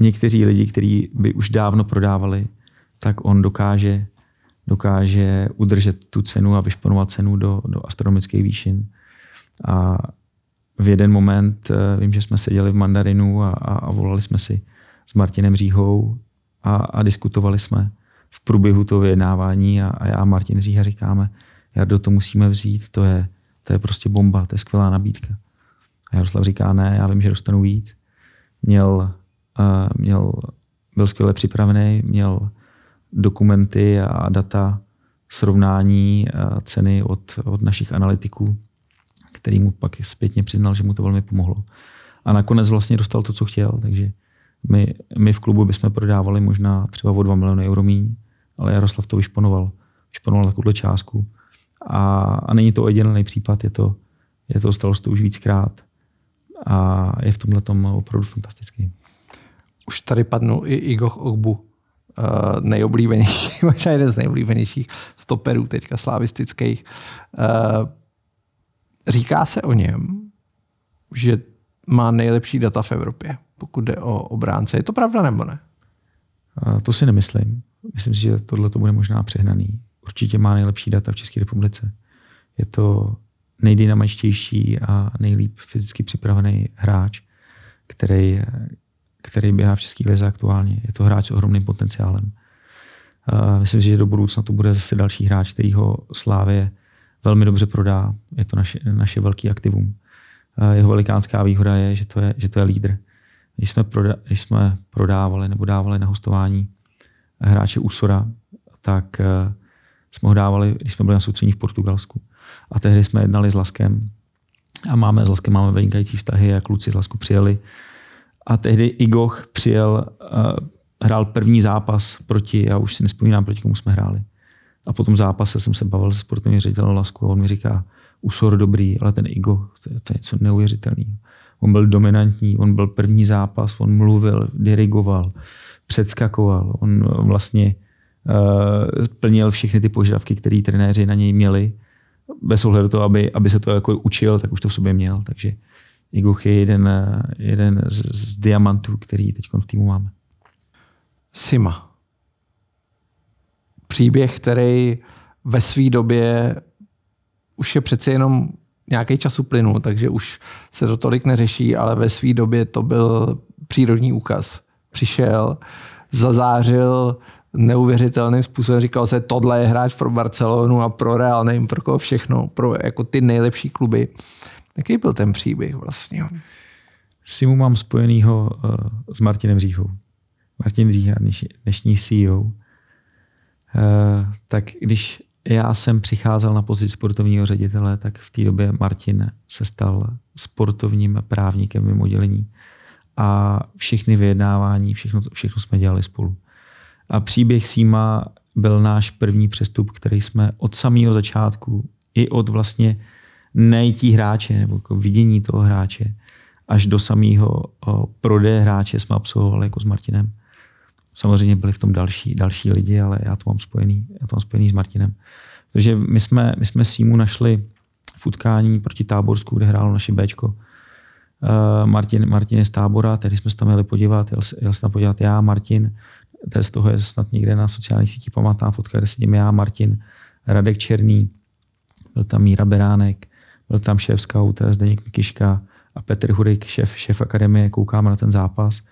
někteří lidi, kteří by už dávno prodávali, tak on dokáže, dokáže udržet tu cenu a vyšponovat cenu do, do astronomických výšin. A v jeden moment eh, vím, že jsme seděli v Mandarinu a, a, a volali jsme si s Martinem Říhou a, a diskutovali jsme v průběhu toho vyjednávání a, a já a Martin Říha říkáme, do to musíme vzít, to je, to je prostě bomba, to je skvělá nabídka. A Jaroslav říká, ne, já vím, že dostanu víc. Měl, uh, měl, byl skvěle připravený, měl dokumenty a data srovnání uh, ceny od, od našich analytiků který mu pak zpětně přiznal, že mu to velmi pomohlo. A nakonec vlastně dostal to, co chtěl, takže my, my v klubu bychom prodávali možná třeba o 2 miliony euro míň, ale Jaroslav to vyšponoval. Vyšponoval takovou částku. A, a není to jediný případ, je to, je to stalo se to už víckrát a je v tomhle tom opravdu fantastický. Už tady padnul i Igor Ogbu, uh, nejoblíbenější, možná jeden z nejoblíbenějších stoperů teďka slavistických. Říká se o něm, že má nejlepší data v Evropě, pokud jde o obránce. Je to pravda nebo ne? To si nemyslím. Myslím si, že tohle to bude možná přehnaný. Určitě má nejlepší data v České republice. Je to nejdynamičtější a nejlíp fyzicky připravený hráč, který, který běhá v české lize aktuálně. Je to hráč s ohromným potenciálem. Myslím si, že do budoucna to bude zase další hráč, který ho Slávě velmi dobře prodá. Je to naše, naše velký aktivum. Jeho velikánská výhoda je, že to je, že to je lídr. Když jsme, proda, když jsme prodávali nebo dávali na hostování hráče Usora, tak jsme ho dávali, když jsme byli na soustředění v Portugalsku. A tehdy jsme jednali s Laskem a máme s Laskem máme vynikající vztahy a kluci z Lasku přijeli. A tehdy Igoch přijel, uh, hrál první zápas proti, já už si nespomínám, proti komu jsme hráli. A po tom zápase jsem se bavil se sportovním ředitelem Lasku a on mi říká, Usor dobrý, ale ten Igo, to, to je něco neuvěřitelného. On byl dominantní, on byl první zápas, on mluvil, dirigoval, předskakoval, on vlastně uh, plnil všechny ty požadavky, které trenéři na něj měli bez ohledu to, aby, aby se to jako učil, tak už to v sobě měl. Takže Iguch je jeden, jeden z, z diamantů, který teď v týmu máme. Sima. Příběh, který ve své době už je přece jenom nějaký čas uplynul, takže už se to tolik neřeší, ale ve své době to byl přírodní úkaz. Přišel, zazářil neuvěřitelným způsobem. Říkal se, tohle je hráč pro Barcelonu a pro Real, nevím pro koho všechno, pro jako ty nejlepší kluby. Jaký byl ten příběh vlastně? Simu mám spojenýho uh, s Martinem Říchou. Martin Říha, dnešní CEO. Eh, tak když já jsem přicházel na pozici sportovního ředitele, tak v té době Martin se stal sportovním právníkem mimo dělení a všechny vyjednávání, všechno, všechno jsme dělali spolu. A příběh Sima byl náš první přestup, který jsme od samého začátku i od vlastně nejtí hráče nebo jako vidění toho hráče až do samého prodeje hráče jsme absolvovali jako s Martinem. Samozřejmě byli v tom další, další lidi, ale já to mám spojený, já to mám spojený s Martinem. Takže my jsme, my jsme Simu našli v utkání proti Táborsku, kde hrálo naše Bčko. Uh, Martin, Martin je z tábora, tedy jsme se tam měli podívat, jel, jel se tam podívat já, Martin, to z toho je snad někde na sociálních sítích pamatná fotka, kde sedím já, Martin, Radek Černý, byl tam Míra Beránek, byl tam šéf scout Zdeněk Mikiška a Petr Hurek, šéf, šéf akademie, koukáme na ten zápas.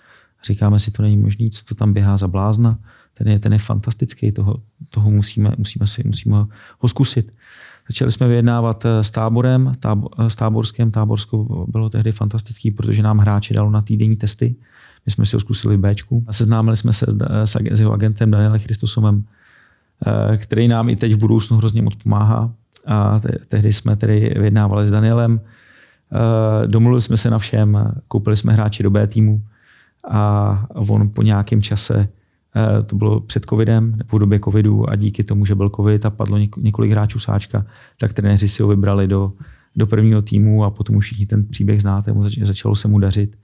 Říkáme si, to není možné, co to tam běhá za blázna. Ten je, ten je fantastický, toho, toho musíme, musíme, si, musíme ho zkusit. Začali jsme vyjednávat eh, s táborem, tábo, eh, s táborským. Táborsko bylo tehdy fantastický, protože nám hráči dalo na týdenní testy. My jsme si ho zkusili v Bčku a seznámili jsme se s, s, s jeho agentem Danielem Christosomem, eh, který nám i teď v budoucnu hrozně moc pomáhá. A te, tehdy jsme tedy vyjednávali s Danielem, domluvili jsme se na všem, koupili jsme hráči do B týmu a on po nějakém čase to bylo před covidem, nebo v době covidu a díky tomu, že byl covid a padlo několik hráčů sáčka, tak trenéři si ho vybrali do, do prvního týmu a potom už všichni ten příběh znáte, mu začalo se mu dařit.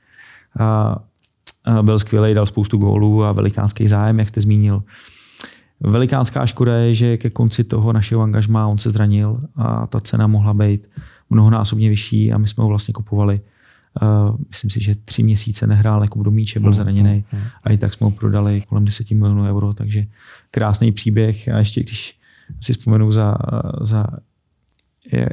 A byl skvělý, dal spoustu gólů a velikánský zájem, jak jste zmínil. Velikánská škoda je, že ke konci toho našeho angažmá on se zranil a ta cena mohla být mnohonásobně vyšší a my jsme ho vlastně kupovali. Uh, myslím si, že tři měsíce nehrál jako do míče, byl mm, zraněný mm, mm. a i tak jsme ho prodali kolem 10 milionů euro, takže krásný příběh a ještě když si vzpomenu za, za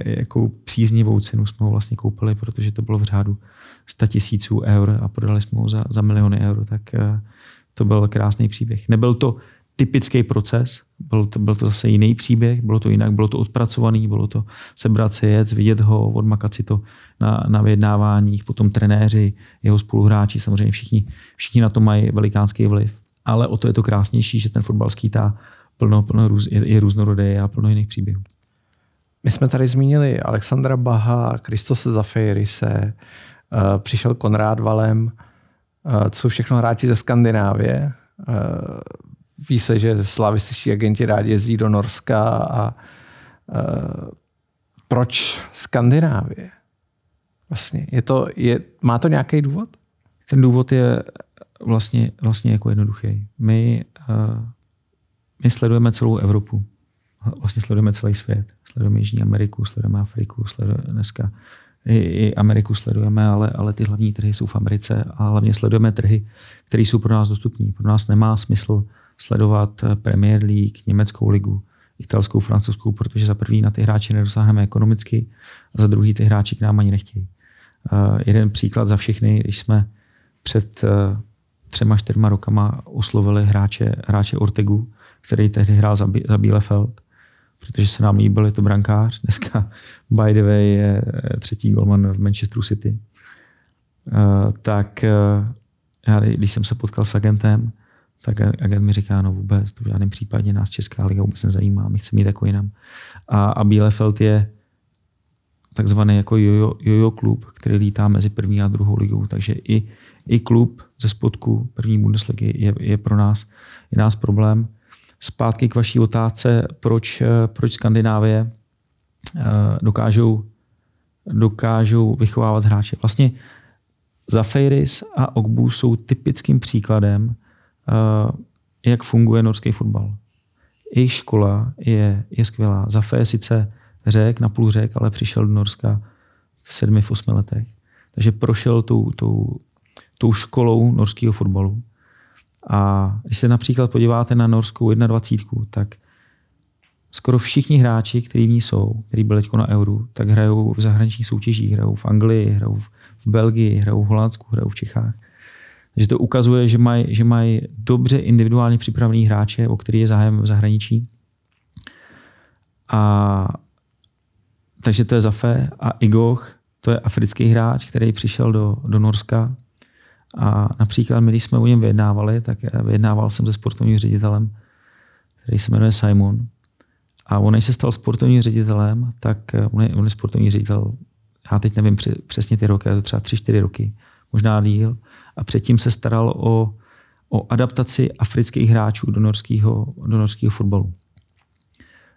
jakou příznivou cenu jsme ho vlastně koupili, protože to bylo v řádu 100 tisíců eur a prodali jsme ho za, za miliony eur, tak eh, to byl krásný příběh. Nebyl to typický proces, byl to, byl to zase jiný příběh, bylo to jinak, bylo to odpracovaný, bylo to sebrat se jet, vidět ho, odmakat si to na, na vyjednáváních, potom trenéři, jeho spoluhráči, samozřejmě všichni, všichni na to mají velikánský vliv. Ale o to je to krásnější, že ten fotbal skýtá plno, plno růz, je, je různorodý a plno jiných příběhů. my jsme tady zmínili Alexandra Baha, Kristose Zafeirise, uh, přišel Konrád Valem, uh, co všechno hráči ze Skandinávie. Ví se, že slavističtí agenti rádi jezdí do Norska a uh, proč Skandinávie? Vlastně je to, je, má to nějaký důvod? Ten důvod je vlastně, vlastně jako jednoduchý. My, uh, my sledujeme celou Evropu. Vlastně sledujeme celý svět. Sledujeme Jižní Ameriku, sledujeme Afriku, sledujeme dneska i, i Ameriku sledujeme, ale, ale ty hlavní trhy jsou v Americe a hlavně sledujeme trhy, které jsou pro nás dostupné. Pro nás nemá smysl sledovat Premier League, německou ligu, italskou, francouzskou, protože za prvý na ty hráče nedosáhneme ekonomicky a za druhý ty hráči k nám ani nechtějí. Uh, jeden příklad za všechny, když jsme před uh, třema, čtyřma rokama oslovili hráče, hráče Ortegu, který tehdy hrál za, za Bielefeld, protože se nám líbil, je to brankář. Dneska, by the way, je třetí golman v Manchesteru City. Uh, tak já, když jsem se potkal s agentem, tak agent mi říká, no vůbec, to v žádném případě nás Česká liga vůbec nezajímá, my chceme mít jako jinam. A, a Bielefeld je takzvaný jako jojo, jojo klub, který lítá mezi první a druhou ligou, takže i, i klub ze spodku první Bundesligy je, je pro nás, je nás problém. Zpátky k vaší otázce, proč, proč Skandinávie eh, dokážou, dokážou vychovávat hráče. Vlastně Zafiris a Ogbu jsou typickým příkladem, eh, jak funguje norský fotbal. Jejich škola je, je skvělá. Zafé sice řek, na půl řek, ale přišel do Norska v sedmi, v osmi letech. Takže prošel tou, tou, tou školou norského fotbalu. A když se například podíváte na norskou 21, tak skoro všichni hráči, kteří v ní jsou, kteří byli na Euru, tak hrajou v zahraničních soutěžích, hrajou v Anglii, hrajou v Belgii, hrajou v Holandsku, hrajou v Čechách. Takže to ukazuje, že mají že maj dobře individuálně připravený hráče, o který je zájem v zahraničí. A takže to je Zafé a Igoch, to je africký hráč, který přišel do, do Norska. A například my, když jsme o něm vyjednávali, tak vyjednával jsem se sportovním ředitelem, který se jmenuje Simon. A on, než se stal sportovním ředitelem, tak on je, on je sportovní ředitel, já teď nevím přesně ty roky, to třeba 3-4 roky, možná díl. A předtím se staral o, o adaptaci afrických hráčů do norského, do norského fotbalu.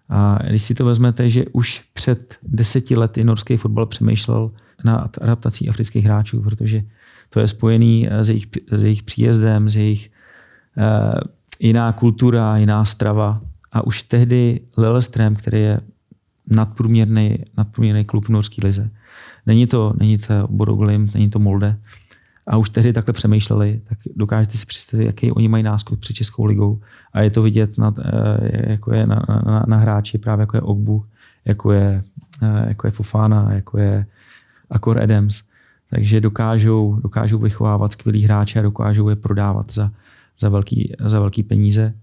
A když si to vezmete, že už před deseti lety norský fotbal přemýšlel nad adaptací afrických hráčů, protože to je spojený s jejich, s jejich příjezdem, s jejich uh, jiná kultura, jiná strava. A už tehdy Lillestrøm, který je nadprůměrný, nadprůměrný klub v norské lize, není to, není to Bodoglimt, není to Molde, a už tehdy takhle přemýšleli, tak dokážete si představit, jaký oni mají náskok před Českou ligou. A je to vidět, na, eh, jako je na, na, na hráči, právě jako je Ogbu, jako je, eh, jako je Fofana, jako je Akor Adams. Takže dokážou, dokážou vychovávat skvělý hráče a dokážou je prodávat za, za, velký, za velký peníze.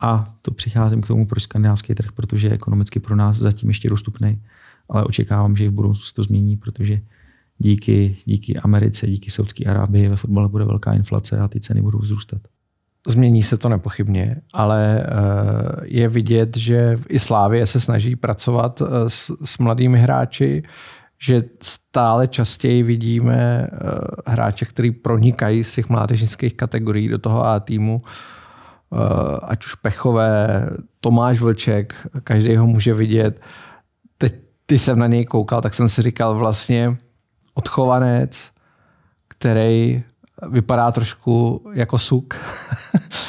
A to přicházím k tomu, pro skandinávský trh, protože je ekonomicky pro nás zatím ještě dostupný, ale očekávám, že i v budoucnosti to změní, protože díky, díky Americe, díky Saudské Arábii ve fotbale bude velká inflace a ty ceny budou vzrůstat. Změní se to nepochybně, ale eh, je vidět, že i Slávě se snaží pracovat eh, s, s mladými hráči, že stále častěji vidíme eh, hráče, kteří pronikají z těch mládežnických kategorií do toho A týmu, ať už Pechové, Tomáš Vlček, každý ho může vidět. Teď, ty jsem na něj koukal, tak jsem si říkal vlastně, odchovanec, který vypadá trošku jako suk.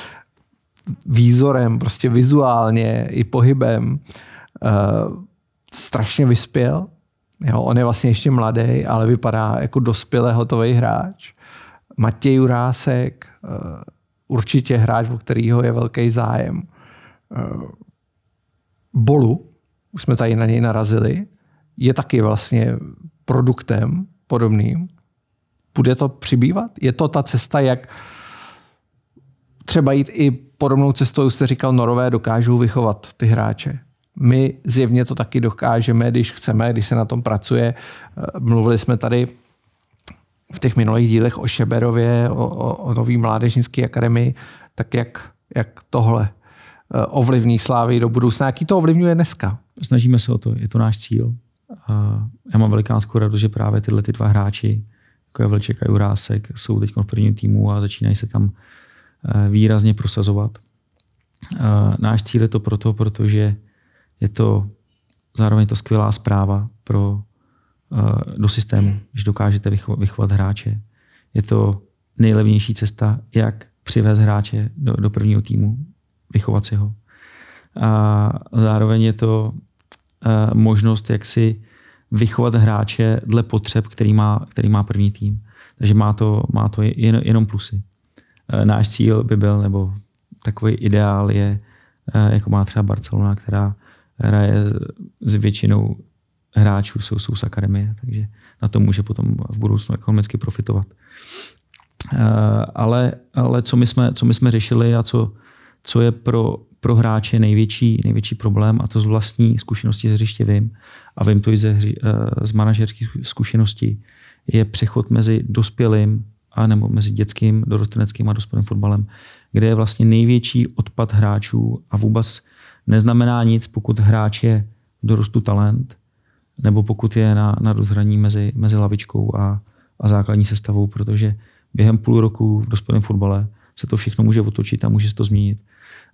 Výzorem, prostě vizuálně i pohybem. Uh, strašně vyspěl. Jo, on je vlastně ještě mladý, ale vypadá jako dospělý hotový hráč. Matěj Jurásek, uh, určitě hráč, o kterého je velký zájem. Uh, Bolu, už jsme tady na něj narazili, je taky vlastně produktem podobným, bude to přibývat? Je to ta cesta, jak třeba jít i podobnou cestou, jste říkal, Norové dokážou vychovat ty hráče. My zjevně to taky dokážeme, když chceme, když se na tom pracuje. Mluvili jsme tady v těch minulých dílech o Šeberově, o, o, o nový mládežnické akademii, tak jak, jak tohle eh, ovlivní Slávy do budoucna. Jaký to ovlivňuje dneska? snažíme se o to, je to náš cíl. Já mám velikánskou radost, že právě tyhle ty dva hráči, jako je Vlček a Jurásek, jsou teď v prvním týmu a začínají se tam eh, výrazně prosazovat. A náš cíl je to proto, protože je to zároveň to skvělá zpráva pro, eh, do systému, že dokážete vychovat hráče. Je to nejlevnější cesta, jak přivést hráče do, do prvního týmu, vychovat si ho. A zároveň je to možnost, jak si vychovat hráče dle potřeb, který má, který má první tým. Takže má to, má to jen, jenom plusy. Uh, náš cíl by byl, nebo takový ideál je, uh, jako má třeba Barcelona, která hraje s většinou hráčů, jsou, jsou z akademie, takže na to může potom v budoucnu ekonomicky profitovat. Ale, ale co, my jsme, co my jsme řešili a co, co je pro hráče největší, největší problém, a to z vlastní zkušenosti z hřiště vím, a vím to i ze, eh, z manažerských zkušeností, je přechod mezi dospělým a nebo mezi dětským, dorosteneckým a dospělým fotbalem, kde je vlastně největší odpad hráčů a vůbec neznamená nic, pokud hráč je dorostu talent, nebo pokud je na, na rozhraní mezi, mezi lavičkou a, a základní sestavou, protože během půl roku v dospělém fotbale se to všechno může otočit a může se to změnit.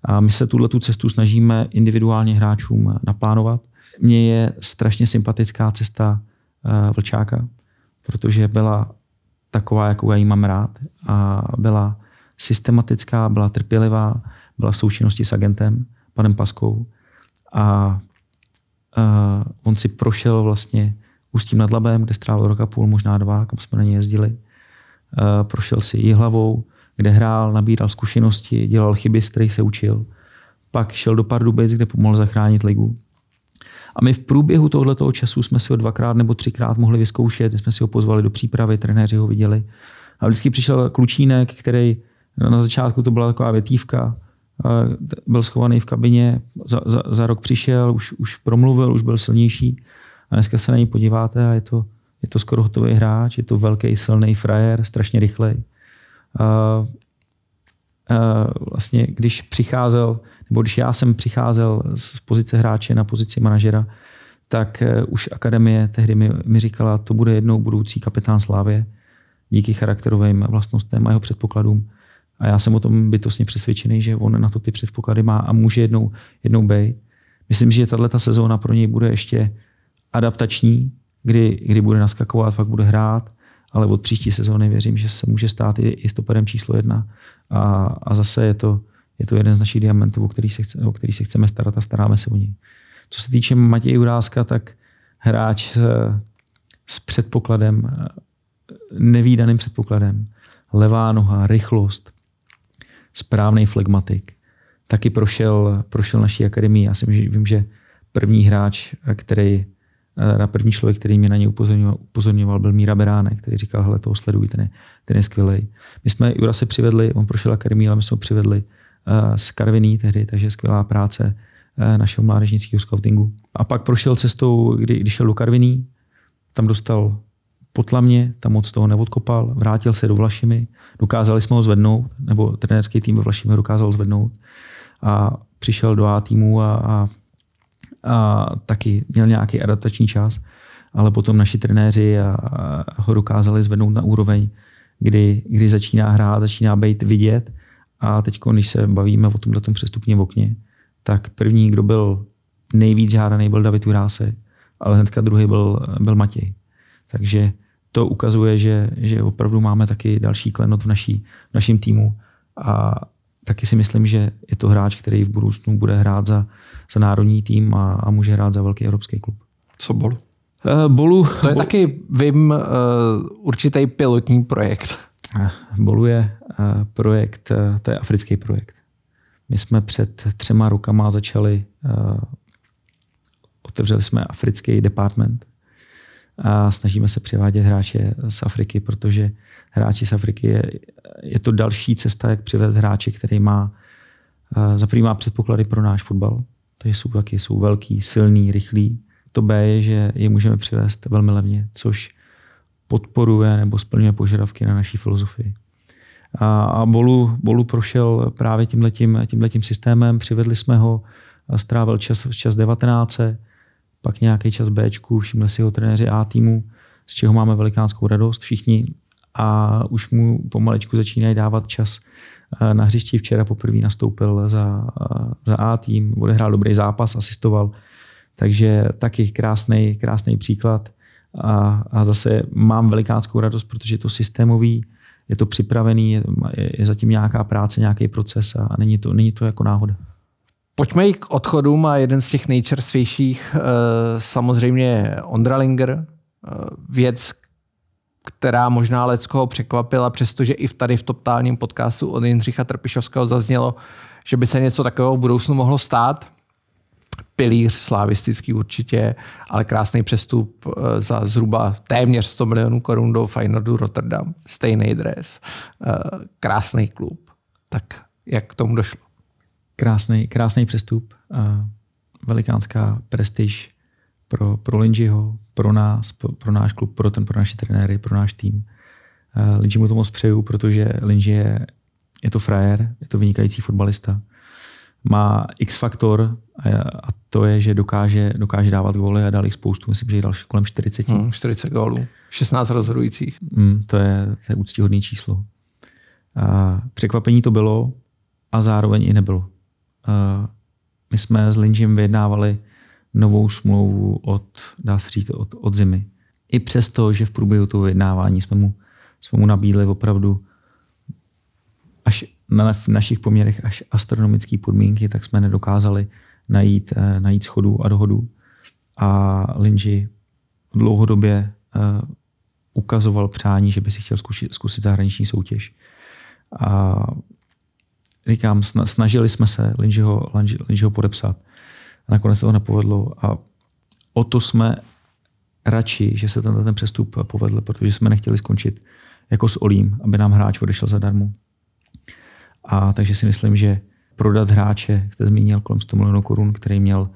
A my se tuhle tu cestu snažíme individuálně hráčům naplánovat. Mně je strašně sympatická cesta eh, Vlčáka, protože byla taková, jakou já ji mám rád a byla systematická, byla trpělivá, byla v součinnosti s agentem, panem Paskou a uh, on si prošel vlastně Ústím nad Labem, kde strávil rok a půl, možná dva, kam jsme na ně jezdili. Uh, prošel si jí hlavou, kde hrál, nabíral zkušenosti, dělal chyby, z se učil. Pak šel do Pardubic, kde pomohl zachránit ligu. A my v průběhu tohoto času jsme si ho dvakrát nebo třikrát mohli vyzkoušet, jsme si ho pozvali do přípravy, trenéři ho viděli. A vždycky přišel klučínek, který na začátku to byla taková větívka, byl schovaný v kabině, za, za, za rok přišel, už, už promluvil, už byl silnější. A dneska se na něj podíváte a je to, je to skoro hotový hráč, je to velký, silný frajer, strašně rychlej. Uh, uh, vlastně, když přicházel, nebo když já jsem přicházel z pozice hráče na pozici manažera, tak uh, už akademie tehdy mi, mi říkala, to bude jednou budoucí kapitán Slávě, díky charakterovým vlastnostem a jeho předpokladům. A já jsem o tom bytostně přesvědčený, že on na to ty předpoklady má a může jednou, jednou být. Myslím, že tahle sezóna pro něj bude ještě adaptační, kdy, kdy bude naskakovat, fakt bude hrát, ale od příští sezóny věřím, že se může stát i, i stoperem číslo jedna. A, a zase je to, je to jeden z našich diamantů, o který, se chce, o který se chceme starat a staráme se o něj. Co se týče Matěje Uráska, tak hráč s, předpokladem, nevýdaným předpokladem, levá noha, rychlost, správný flegmatik. Taky prošel, prošel naší akademii. Já si vím, že první hráč, který na první člověk, který mě na ně upozorňoval, upozorňoval byl Míra Beránek, který říkal, hele, toho sleduj, ten je, ten je skvělý. My jsme Jura se přivedli, on prošel akademii, ale my jsme ho přivedli uh, z Karviní tehdy, takže skvělá práce uh, našeho mládežnického scoutingu. A pak prošel cestou, kdy, když šel do Karviní, tam dostal potlamně, tam moc toho neodkopal, vrátil se do Vlašimi, dokázali jsme ho zvednout, nebo trenérský tým ve Vlašimi dokázal zvednout a přišel do A týmu a, a a taky měl nějaký adaptační čas, ale potom naši trenéři a, a ho dokázali zvednout na úroveň, kdy, kdy začíná hrát, začíná být vidět a teď, když se bavíme o tomhle přestupním okně, tak první, kdo byl nejvíc žádaný, byl David Urásek, ale hnedka druhý byl, byl Matěj. Takže to ukazuje, že, že opravdu máme taky další klenot v, naší, v našem týmu a taky si myslím, že je to hráč, který v budoucnu bude hrát za, za národní tým a, a může hrát za velký evropský klub. Co Bolu? Uh, Bolu to je Bolu, taky, vím, uh, určitý pilotní projekt. Uh, Bolu je uh, projekt, uh, to je africký projekt. My jsme před třema rokama začali, uh, otevřeli jsme africký department a snažíme se přivádět hráče z Afriky, protože hráči z Afriky je, je to další cesta, jak přivést hráče, který má uh, za má předpoklady pro náš fotbal. Takže jsou taky jsou velký, silný, rychlý. To B je, že je můžeme přivést velmi levně, což podporuje nebo splňuje požadavky na naší filozofii. A, a Bolu, Bolu prošel právě tímhletím, tímhletím systémem, přivedli jsme ho, strávil čas, čas 19, pak nějaký čas Bčku, všimli si ho trenéři A týmu, z čeho máme velikánskou radost všichni a už mu pomalečku začínají dávat čas eh, na hřišti. Včera poprvé nastoupil za, eh, za A tým, odehrál dobrý zápas, asistoval, takže taky krásný, krásný příklad. A, a zase mám velikánskou radost, protože je to systémový, je to připravený, je, je zatím nějaká práce, nějaký proces a není to, není to jako náhoda. Pojďme i k odchodům a jeden z těch nejčerstvějších eh, samozřejmě Ondra Linger, věc, která možná Leckoho překvapila, přestože i tady v totálním podcastu od Jindřicha Trpišovského zaznělo, že by se něco takového v budoucnu mohlo stát. Pilíř slavistický určitě, ale krásný přestup eh, za zhruba téměř 100 milionů korun do Feyenoordu Rotterdam. Stejný dres, eh, krásný klub. Tak jak k tomu došlo? Krásný, krásný přestup, velikánská prestiž pro, pro Linjiho, pro nás, pro, pro náš klub, pro, ten, pro naše trenéry, pro náš tým. Uh, Linji mu to moc přeju, protože Linji je, je to frajer, je to vynikající fotbalista. Má X faktor a to je, že dokáže, dokáže dávat góly a dal jich spoustu, myslím, že jich dal kolem 40. Hmm, 40 gólů, 16 rozhodujících. Hmm, to, je, to je úctíhodný číslo. Uh, překvapení to bylo a zároveň i nebylo. Uh, my jsme s Linjim vyjednávali novou smlouvu od, dá se říct, od, od zimy. I přesto, že v průběhu toho vyjednávání jsme mu, jsme mu nabídli opravdu až na našich poměrech až astronomické podmínky, tak jsme nedokázali najít, eh, najít schodu a dohodu. A Linji dlouhodobě uh, ukazoval přání, že by si chtěl zkusit, zkusit zahraniční soutěž. A říkám, snažili jsme se Linjiho, Linjiho podepsat a nakonec se to nepovedlo a o to jsme radši, že se tenhle ten přestup povedl, protože jsme nechtěli skončit jako s Olím, aby nám hráč odešel zadarmo. A takže si myslím, že prodat hráče, jak jste zmínil, kolem 100 milionů korun, který měl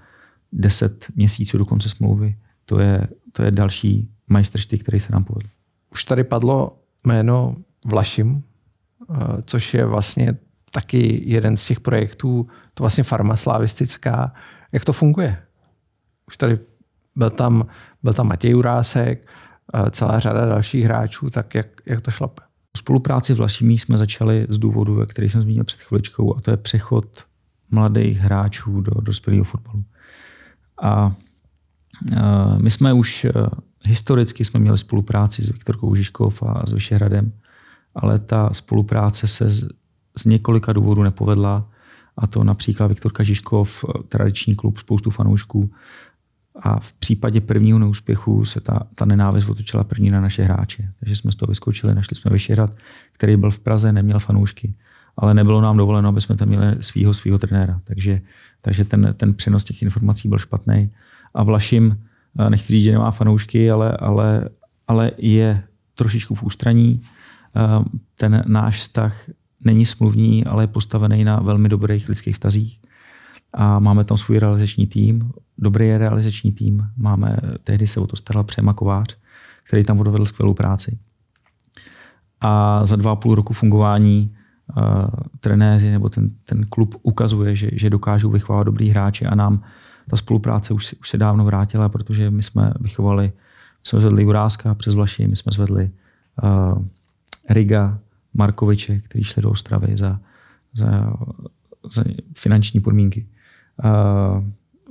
10 měsíců do konce smlouvy, to je, to je další majstrštyk, který se nám povedl. Už tady padlo jméno Vlašim, eh, což je vlastně taky jeden z těch projektů, to vlastně farma slavistická, jak to funguje? Už tady byl tam, byl tam Matěj Urásek, celá řada dalších hráčů, tak jak, jak to šlape? Spolupráci s Vlašimí jsme začali z důvodu, který jsem zmínil před chviličkou, a to je přechod mladých hráčů do dospělého fotbalu. A, my jsme už eh, historicky jsme měli spolupráci s Viktorkou Žižkov a s Vyšehradem, ale ta spolupráce se z, z několika důvodů nepovedla a to například Viktor Kažiškov, tradiční klub, spoustu fanoušků. A v případě prvního neúspěchu se ta, ta nenávist otočila první na naše hráče. Takže jsme z toho vyskočili, našli jsme Vyšehrad, který byl v Praze, neměl fanoušky, ale nebylo nám dovoleno, aby jsme tam měli svého svého trenéra. Takže, takže ten, ten přenos těch informací byl špatný. A Vlašim, eh, nechci říct, že nemá fanoušky, ale, ale, ale je trošičku v ústraní. Eh, ten náš vztah není smluvní, ale je postavený na velmi dobrých lidských vztazích. A máme tam svůj realizační tým, dobrý je realizační tým. Máme, tehdy se o to staral Přema Kovář, který tam odvedl skvělou práci. A za dva a půl roku fungování uh, trenéři nebo ten, ten klub ukazuje, že, že dokážou vychovávat dobrý hráče a nám ta spolupráce už, už se dávno vrátila, protože my jsme vychovali, my jsme zvedli Juráska přes Vlaši, my jsme zvedli uh, Riga, Markoviče, který šli do Ostravy za, za, za finanční podmínky. Uh,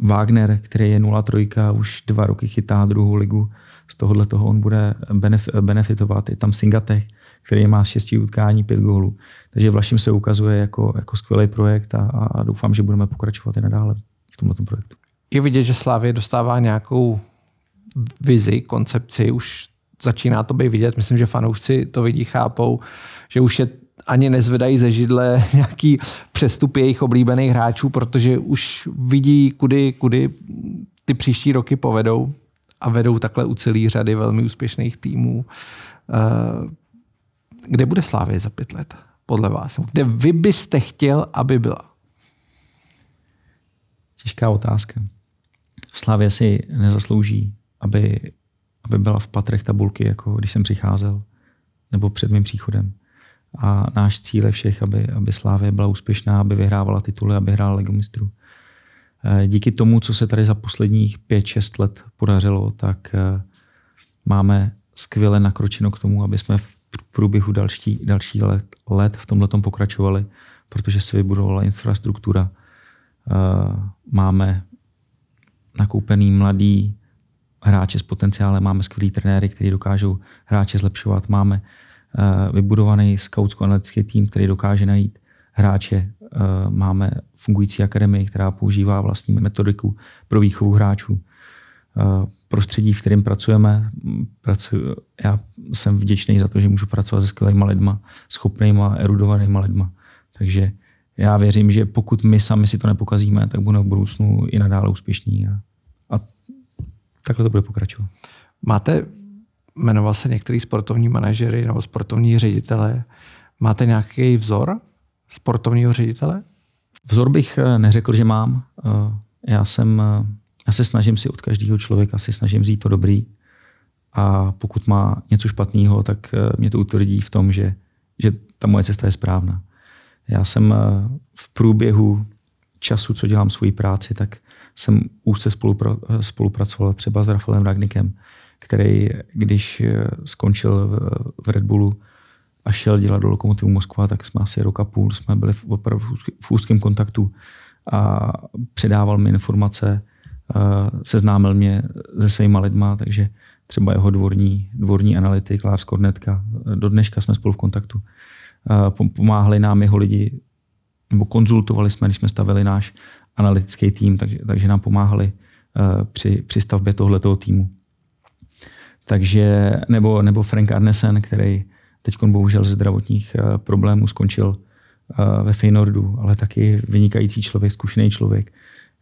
Wagner, který je 0-3, už dva roky chytá druhou ligu. Z tohohle toho on bude benef, benefitovat. Je tam Singatech, který má z utkání pět gólů. Takže Vlašim se ukazuje jako, jako skvělý projekt a, a doufám, že budeme pokračovat i nadále v tomto projektu. Je vidět, že Slávě dostává nějakou vizi, koncepci, už začíná to být vidět. Myslím, že fanoušci to vidí, chápou, že už je ani nezvedají ze židle nějaký přestup jejich oblíbených hráčů, protože už vidí, kudy, kudy ty příští roky povedou a vedou takhle u celý řady velmi úspěšných týmů. Eh, kde bude Slávě za pět let, podle vás? Kde vy byste chtěl, aby byla? Těžká otázka. Slávě si nezaslouží, aby aby byla v patrech tabulky, jako když jsem přicházel, nebo před mým příchodem. A náš cíl je všech, aby, aby Slávě byla úspěšná, aby vyhrávala tituly, aby hrála Ligu mistrů. díky tomu, co se tady za posledních 5-6 let podařilo, tak máme skvěle nakročeno k tomu, aby jsme v průběhu další, další let, let v tomhle pokračovali, protože se vybudovala infrastruktura. Máme nakoupený mladý hráče s potenciálem, máme skvělý trenéry, kteří dokážou hráče zlepšovat, máme uh, vybudovaný skautsko-analytický tým, který dokáže najít hráče, uh, máme fungující akademii, která používá vlastní metodiku pro výchovu hráčů. Uh, prostředí, v kterém pracujeme, pracuji, já jsem vděčný za to, že můžu pracovat se skvělými lidma, schopnýma, erudovanýma lidma. Takže já věřím, že pokud my sami si to nepokazíme, tak budeme v budoucnu i nadále úspěšní. A takhle to bude pokračovat. Máte, jmenoval se některý sportovní manažery nebo sportovní ředitele. Máte nějaký vzor sportovního ředitele? Vzor bych eh, neřekl, že mám. Eh, já jsem, eh, já se snažím si od každého člověka si snažím vzít to dobrý a pokud má něco špatného, tak mě to utvrdí v tom, že, že ta moje cesta je správná. Já jsem v průběhu času, co dělám svoji práci, tak jsem úzce spolupra, spolupracoval třeba s Rafaelem Ragnikem, který, když skončil v Red Bullu a šel dělat do Lokomotivu Moskva, tak jsme asi roka půl jsme byli v, opravdu v úzkém kontaktu a předával mi informace, seznámil mě se svýma lidma, takže třeba jeho dvorní, dvorní analytik Lars Kornetka, do dneška jsme spolu v kontaktu. Pomáhali nám jeho lidi, nebo konzultovali jsme, když jsme stavili náš analytický tým, takže, takže nám pomáhali uh, při, při stavbě tohoto týmu. Takže, nebo, nebo Frank Arnesen, který teď bohužel ze zdravotních uh, problémů skončil uh, ve Feynordu, ale taky vynikající člověk, zkušený člověk.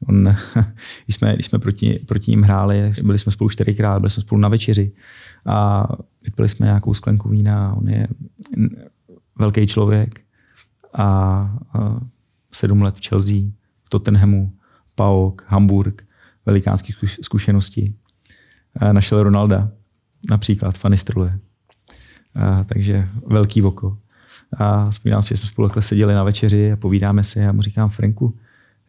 On, když jsme, když jsme proti, proti ním hráli, byli jsme spolu čtyřikrát, byli jsme spolu na večeři a vypili jsme nějakou sklenku vína. On je velký člověk a, a sedm let v Chelsea Tottenhamu, PAOK, Hamburg, velikánské zkušenosti. Našel Ronalda, například Fanistruje. Takže velký voko. A vzpomínám si, že jsme spolu seděli na večeři a povídáme si a mu říkám, Franku,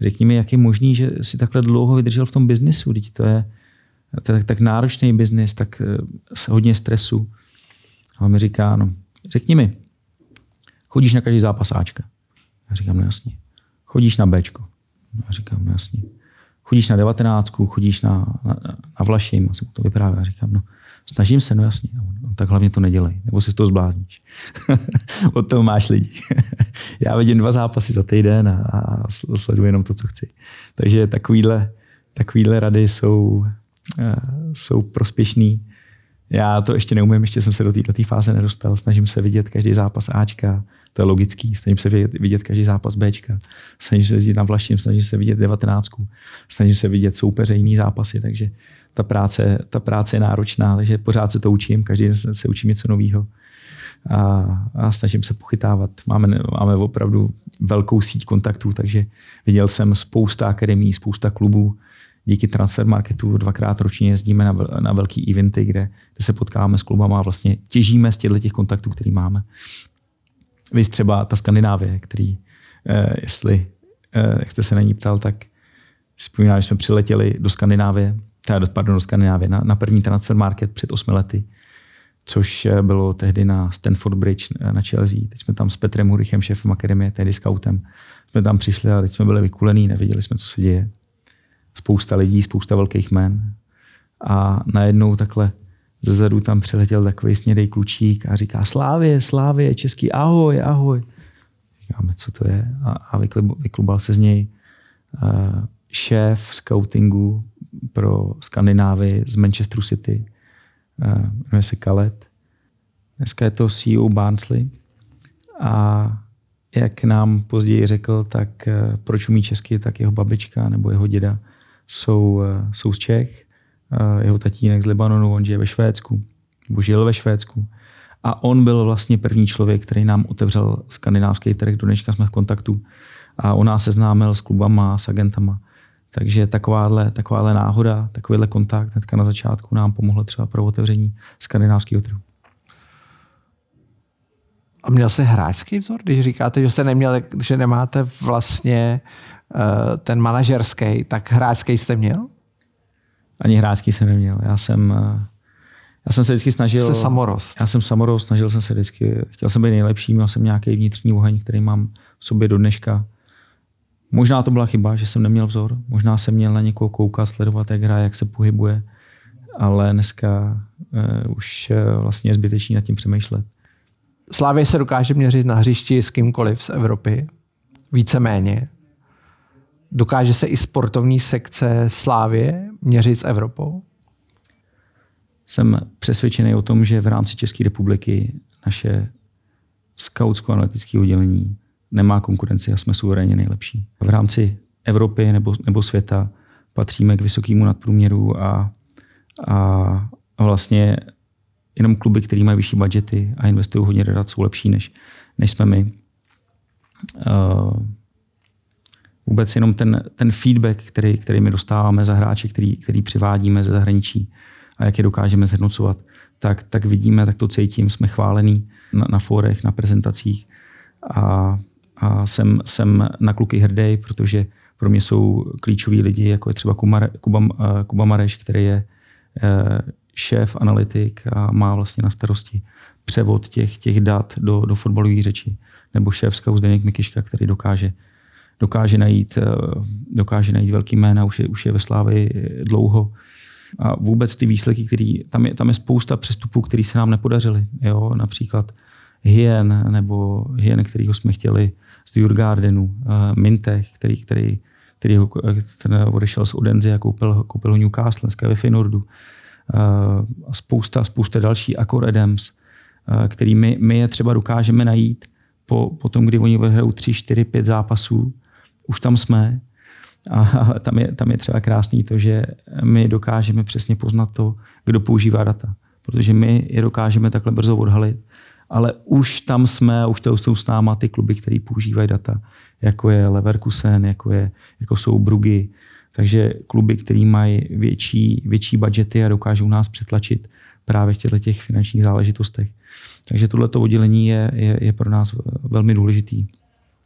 řekni mi, jak je možný, že si takhle dlouho vydržel v tom biznisu, teď to je, to je tak, tak náročný biznis, tak eh, hodně stresu. A on mi říká, no, řekni mi, chodíš na každý zápas Ačka? Já říkám, no jasně. Chodíš na Bčko? Já říkám, no jasně. Chodíš na devatenáctku, chodíš na, na, na Vlašim, asi mu to vyprávěl. Já říkám, no snažím se, no jasně. No, tak hlavně to nedělej, nebo si to zblázníš. Od toho máš lidi. Já vidím dva zápasy za týden a, a sleduji jenom to, co chci. Takže takovýhle, takovýhle rady jsou, uh, jsou prospěšný. Já to ještě neumím, ještě jsem se do této fáze nedostal. Snažím se vidět každý zápas Ačka, to je logický. Snažím se vidět, vidět každý zápas Bčka. Snažím se jezdit na Vlaším, snažím se vidět 19. Snažím se vidět soupeře jiný zápasy, takže ta práce, ta práce je náročná, takže pořád se to učím, každý den se učím něco nového. A, a snažím se pochytávat. Máme, máme opravdu velkou síť kontaktů, takže viděl jsem spousta akademií, spousta klubů. Díky transfer marketu dvakrát ročně jezdíme na, na velký eventy, kde, kde se potkáváme s klubama a vlastně těžíme z těchto těch kontaktů, který máme. Vy třeba ta Skandinávie, který, eh, jestli, eh, jak jste se na ní ptal, tak vzpomínám, že jsme přiletěli do Skandinávie, teda, pardon, do Skandinávie, na, na první transfer market před osmi lety, což eh, bylo tehdy na Stanford Bridge na Chelsea. Teď jsme tam s Petrem Hurichem, šéfem akademie, tehdy scoutem. Jsme tam přišli a teď jsme byli vykulení, nevěděli jsme, co se děje. Spousta lidí, spousta velkých men. A najednou takhle Zezadu tam přiletěl takový snědej klučík a říká Slávě, Slávě, český, ahoj, ahoj. Říkáme, co to je? A, a vyklubal se z něj uh, šéf scoutingu pro Skandinávii z Manchesteru City. Uh, jmenuje se Kalet. Dneska je to CEO Barnsley. A jak nám později řekl, tak uh, proč umí česky, tak jeho babička nebo jeho děda jsou, jsou z Čech jeho tatínek z Libanonu, on žije ve Švédsku, nebo žil ve Švédsku. A on byl vlastně první člověk, který nám otevřel skandinávský trh, do dneška jsme v kontaktu. A on nás seznámil s klubama, s agentama. Takže takováhle, takováhle náhoda, takovýhle kontakt hnedka na začátku nám pomohl třeba pro otevření skandinávského trhu. A měl se hráčský vzor, když říkáte, že jste neměl, že nemáte vlastně ten manažerský, tak hráčský jste měl? Ani hráčský jsem neměl. Já jsem, eh, já jsem se vždycky snažil... Jste samorost. Já jsem samorost, snažil jsem se vždycky, chtěl jsem být nejlepší, měl jsem nějaký vnitřní oheň, který mám v sobě do dneška. Možná to byla chyba, že jsem neměl vzor. Možná jsem měl na někoho koukat, sledovat, jak hraje, jak se pohybuje. Ale dneska uh, už uh, vlastně je zbytečný nad tím přemýšlet. Slávě se dokáže měřit na hřišti s kýmkoliv z Evropy. Víceméně. Dokáže se i sportovní sekce Slávě měřit s Evropou? Jsem přesvědčený o tom, že v rámci České republiky naše skautsko-analytické oddělení nemá konkurenci a jsme suverénně nejlepší. V rámci Evropy nebo, nebo světa patříme k vysokému nadprůměru a, a vlastně jenom kluby, které mají vyšší budgety a investují hodně radat, jsou lepší než, než jsme my. Uh, vůbec jenom ten, ten feedback, který, který my dostáváme za hráče, který, který přivádíme ze zahraničí a jak je dokážeme zhodnocovat, tak, tak vidíme, tak to cítím, jsme chválení na, na fórech, na prezentacích a, a jsem, jsem na kluky hrdý, protože pro mě jsou klíčoví lidi, jako je třeba Kuba, Kuba, Kuba Mareš, který je eh, šéf analytik a má vlastně na starosti převod těch, těch dat do, do fotbalové řeči. Nebo šéf scout Zdeněk Mikiška, který dokáže, dokáže, najít, eh, dokáže najít velký jména, už je, už je ve Slávě dlouho. A vůbec ty výsledky, který, tam, je, tam je spousta přestupů, které se nám nepodařily. Jo? Například Hien, nebo Hien, kterýho jsme chtěli z Djurgardenu, uh, Mintech, který, který, který ho, odešel z Odenzy a koupil, koupil ho Newcastle, dneska ve Finordu. Uh, a spousta, spousta další, Accor Adams, který my, my je třeba dokážeme najít po, po tom, kdy oni vyhrajou 3, 4, 5 zápasů. Už tam jsme, a, ale tam je, tam je třeba krásný to, že my dokážeme přesně poznat to, kdo používá data. Protože my je dokážeme takhle brzo odhalit, ale už tam jsme už to jsou s náma ty kluby, které používají data, jako je Leverkusen, jako, je, jako jsou Brugy. Takže kluby, které mají větší, větší budgety a dokážou nás přetlačit právě v těchto těch finančních záležitostech. Takže tohleto oddělení je, je, je pro nás velmi důležitý.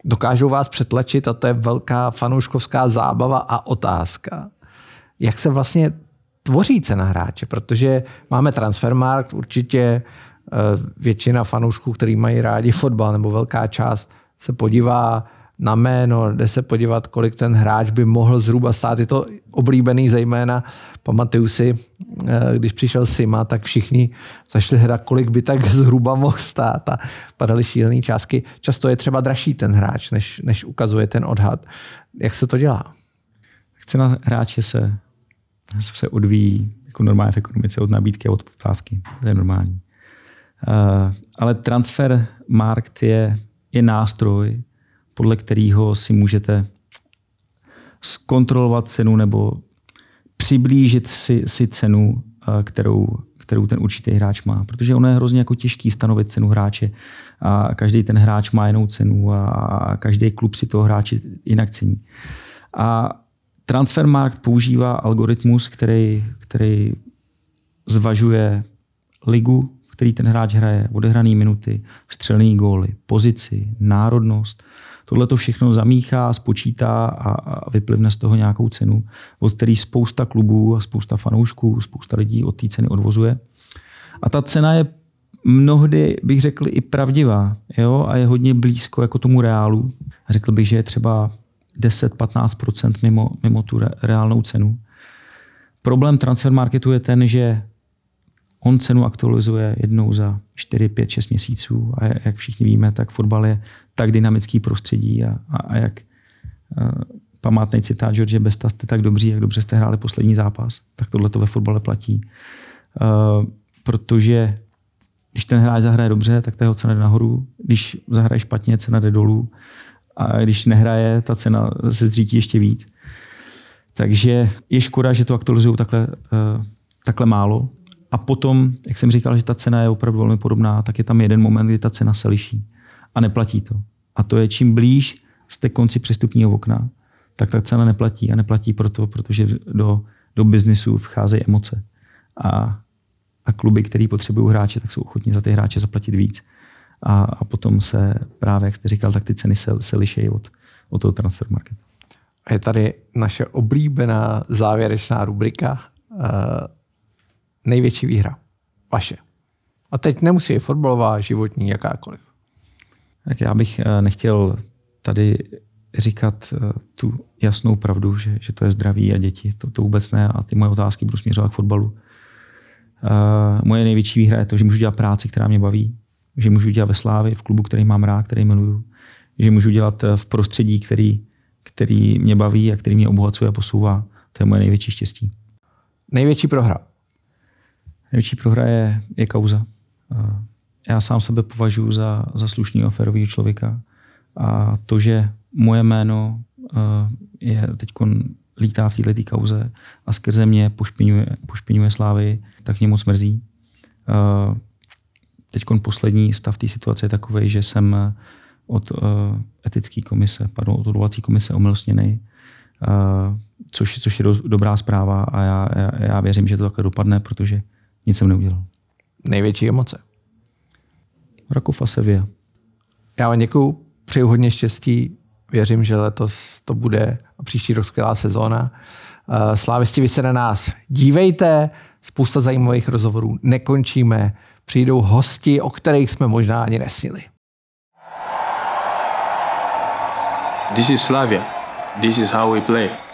Dokážou vás přetlačit a to je velká fanouškovská zábava a otázka. Jak se vlastně tvoří cena hráče? Protože máme transfermarkt, určitě eh, většina fanoušků, který mají rádi fotbal, nebo velká část, se podívá na jméno, jde se podívat, kolik ten hráč by mohl zhruba stát. Je to oblíbený zejména, pamatuju si, eh, když přišel Sima, tak všichni zašli hledat, kolik by tak zhruba mohl stát a padaly šílené částky. Často je třeba dražší ten hráč, než, než ukazuje ten odhad. Jak se to dělá? Cena hráče se, se odvíjí jako normálně v ekonomice od nabídky a od poptávky. To je normální. Uh, ale transfer markt je, je nástroj, podle kterého si můžete zkontrolovat cenu nebo přiblížit si, si cenu, eh, kterou, kterou ten určitý hráč má. Protože ono je hrozně jako těžký stanovit cenu hráče a každý ten hráč má jinou cenu a každý klub si toho hráče jinak cení. A Transfermarkt používá algoritmus, který, který zvažuje ligu, který ten hráč hraje, odehrané minuty, střelné góly, pozici, národnost, Tohle to všechno zamíchá, spočítá a, a vyplivne z toho nějakou cenu, od který spousta klubů a spousta fanoušků, spousta lidí od té ceny odvozuje. A ta cena je mnohdy, bych řekl, i pravdivá jo? a je hodně blízko jako tomu reálu. Řekl bych, že je třeba 10-15% mimo, mimo tu re, reálnou cenu. Problém transfer marketu je ten, že On cenu aktualizuje jednou za 4, 5, 6 měsíců a jak všichni víme, tak fotbal je tak dynamický prostředí a, a, a jak uh, památný citát George Besta, jste tak dobří, jak dobře jste hráli poslední zápas, tak tohle to ve fotbale platí. Uh, protože když ten hráč zahraje dobře, tak ta jeho cena jde nahoru. Když zahraje špatně, cena jde dolů. A když nehraje, ta cena se zřítí ještě víc. Takže je škoda, že to aktualizují takhle, uh, takhle málo. A potom, jak jsem říkal, že ta cena je opravdu velmi podobná, tak je tam jeden moment, kdy ta cena se liší. A neplatí to. A to je čím blíž jste konci přestupního okna, tak ta cena neplatí. A neplatí proto, protože do, do biznisu vcházejí emoce. A, a kluby, které potřebují hráče, tak jsou ochotní za ty hráče zaplatit víc. A, a potom se právě, jak jste říkal, tak ty ceny se, se liší od, od toho transfer marketu. Je tady naše oblíbená závěrečná rubrika. Uh, největší výhra. Vaše. A teď nemusí být fotbalová, životní, jakákoliv. Tak já bych eh, nechtěl tady říkat eh, tu jasnou pravdu, že, že to je zdraví a děti. To, to vůbec ne a ty moje otázky budou směřovat k fotbalu. Uh, moje největší výhra je to, že můžu dělat práci, která mě baví, že můžu dělat ve Slávě, v klubu, který mám rád, který miluju, že můžu dělat v prostředí, který, který mě baví a který mě obohacuje a posouvá. To je moje největší štěstí. Největší prohra? Největší prohra je, je kauza. Já sám sebe považuji za, za slušného, ferového člověka. A to, že moje jméno je teď lítá v této kauze a skrze mě pošpiňuje, pošpiňuje slávy, tak mě moc mrzí. Teď poslední stav té situace je takový, že jsem od etické komise, pardon, od odvolací komise omilostněný, což, což je do, dobrá zpráva a já, já, já věřím, že to takhle dopadne, protože nic jsem neudělal. Největší emoce? Rakov a Sevilla. Já vám děkuju, přeju hodně štěstí, věřím, že letos to bude a příští rok skvělá sezóna. Eh, slávisti, vy se na nás dívejte, spousta zajímavých rozhovorů nekončíme, přijdou hosti, o kterých jsme možná ani nesnili. This is Slavia. This is how we play.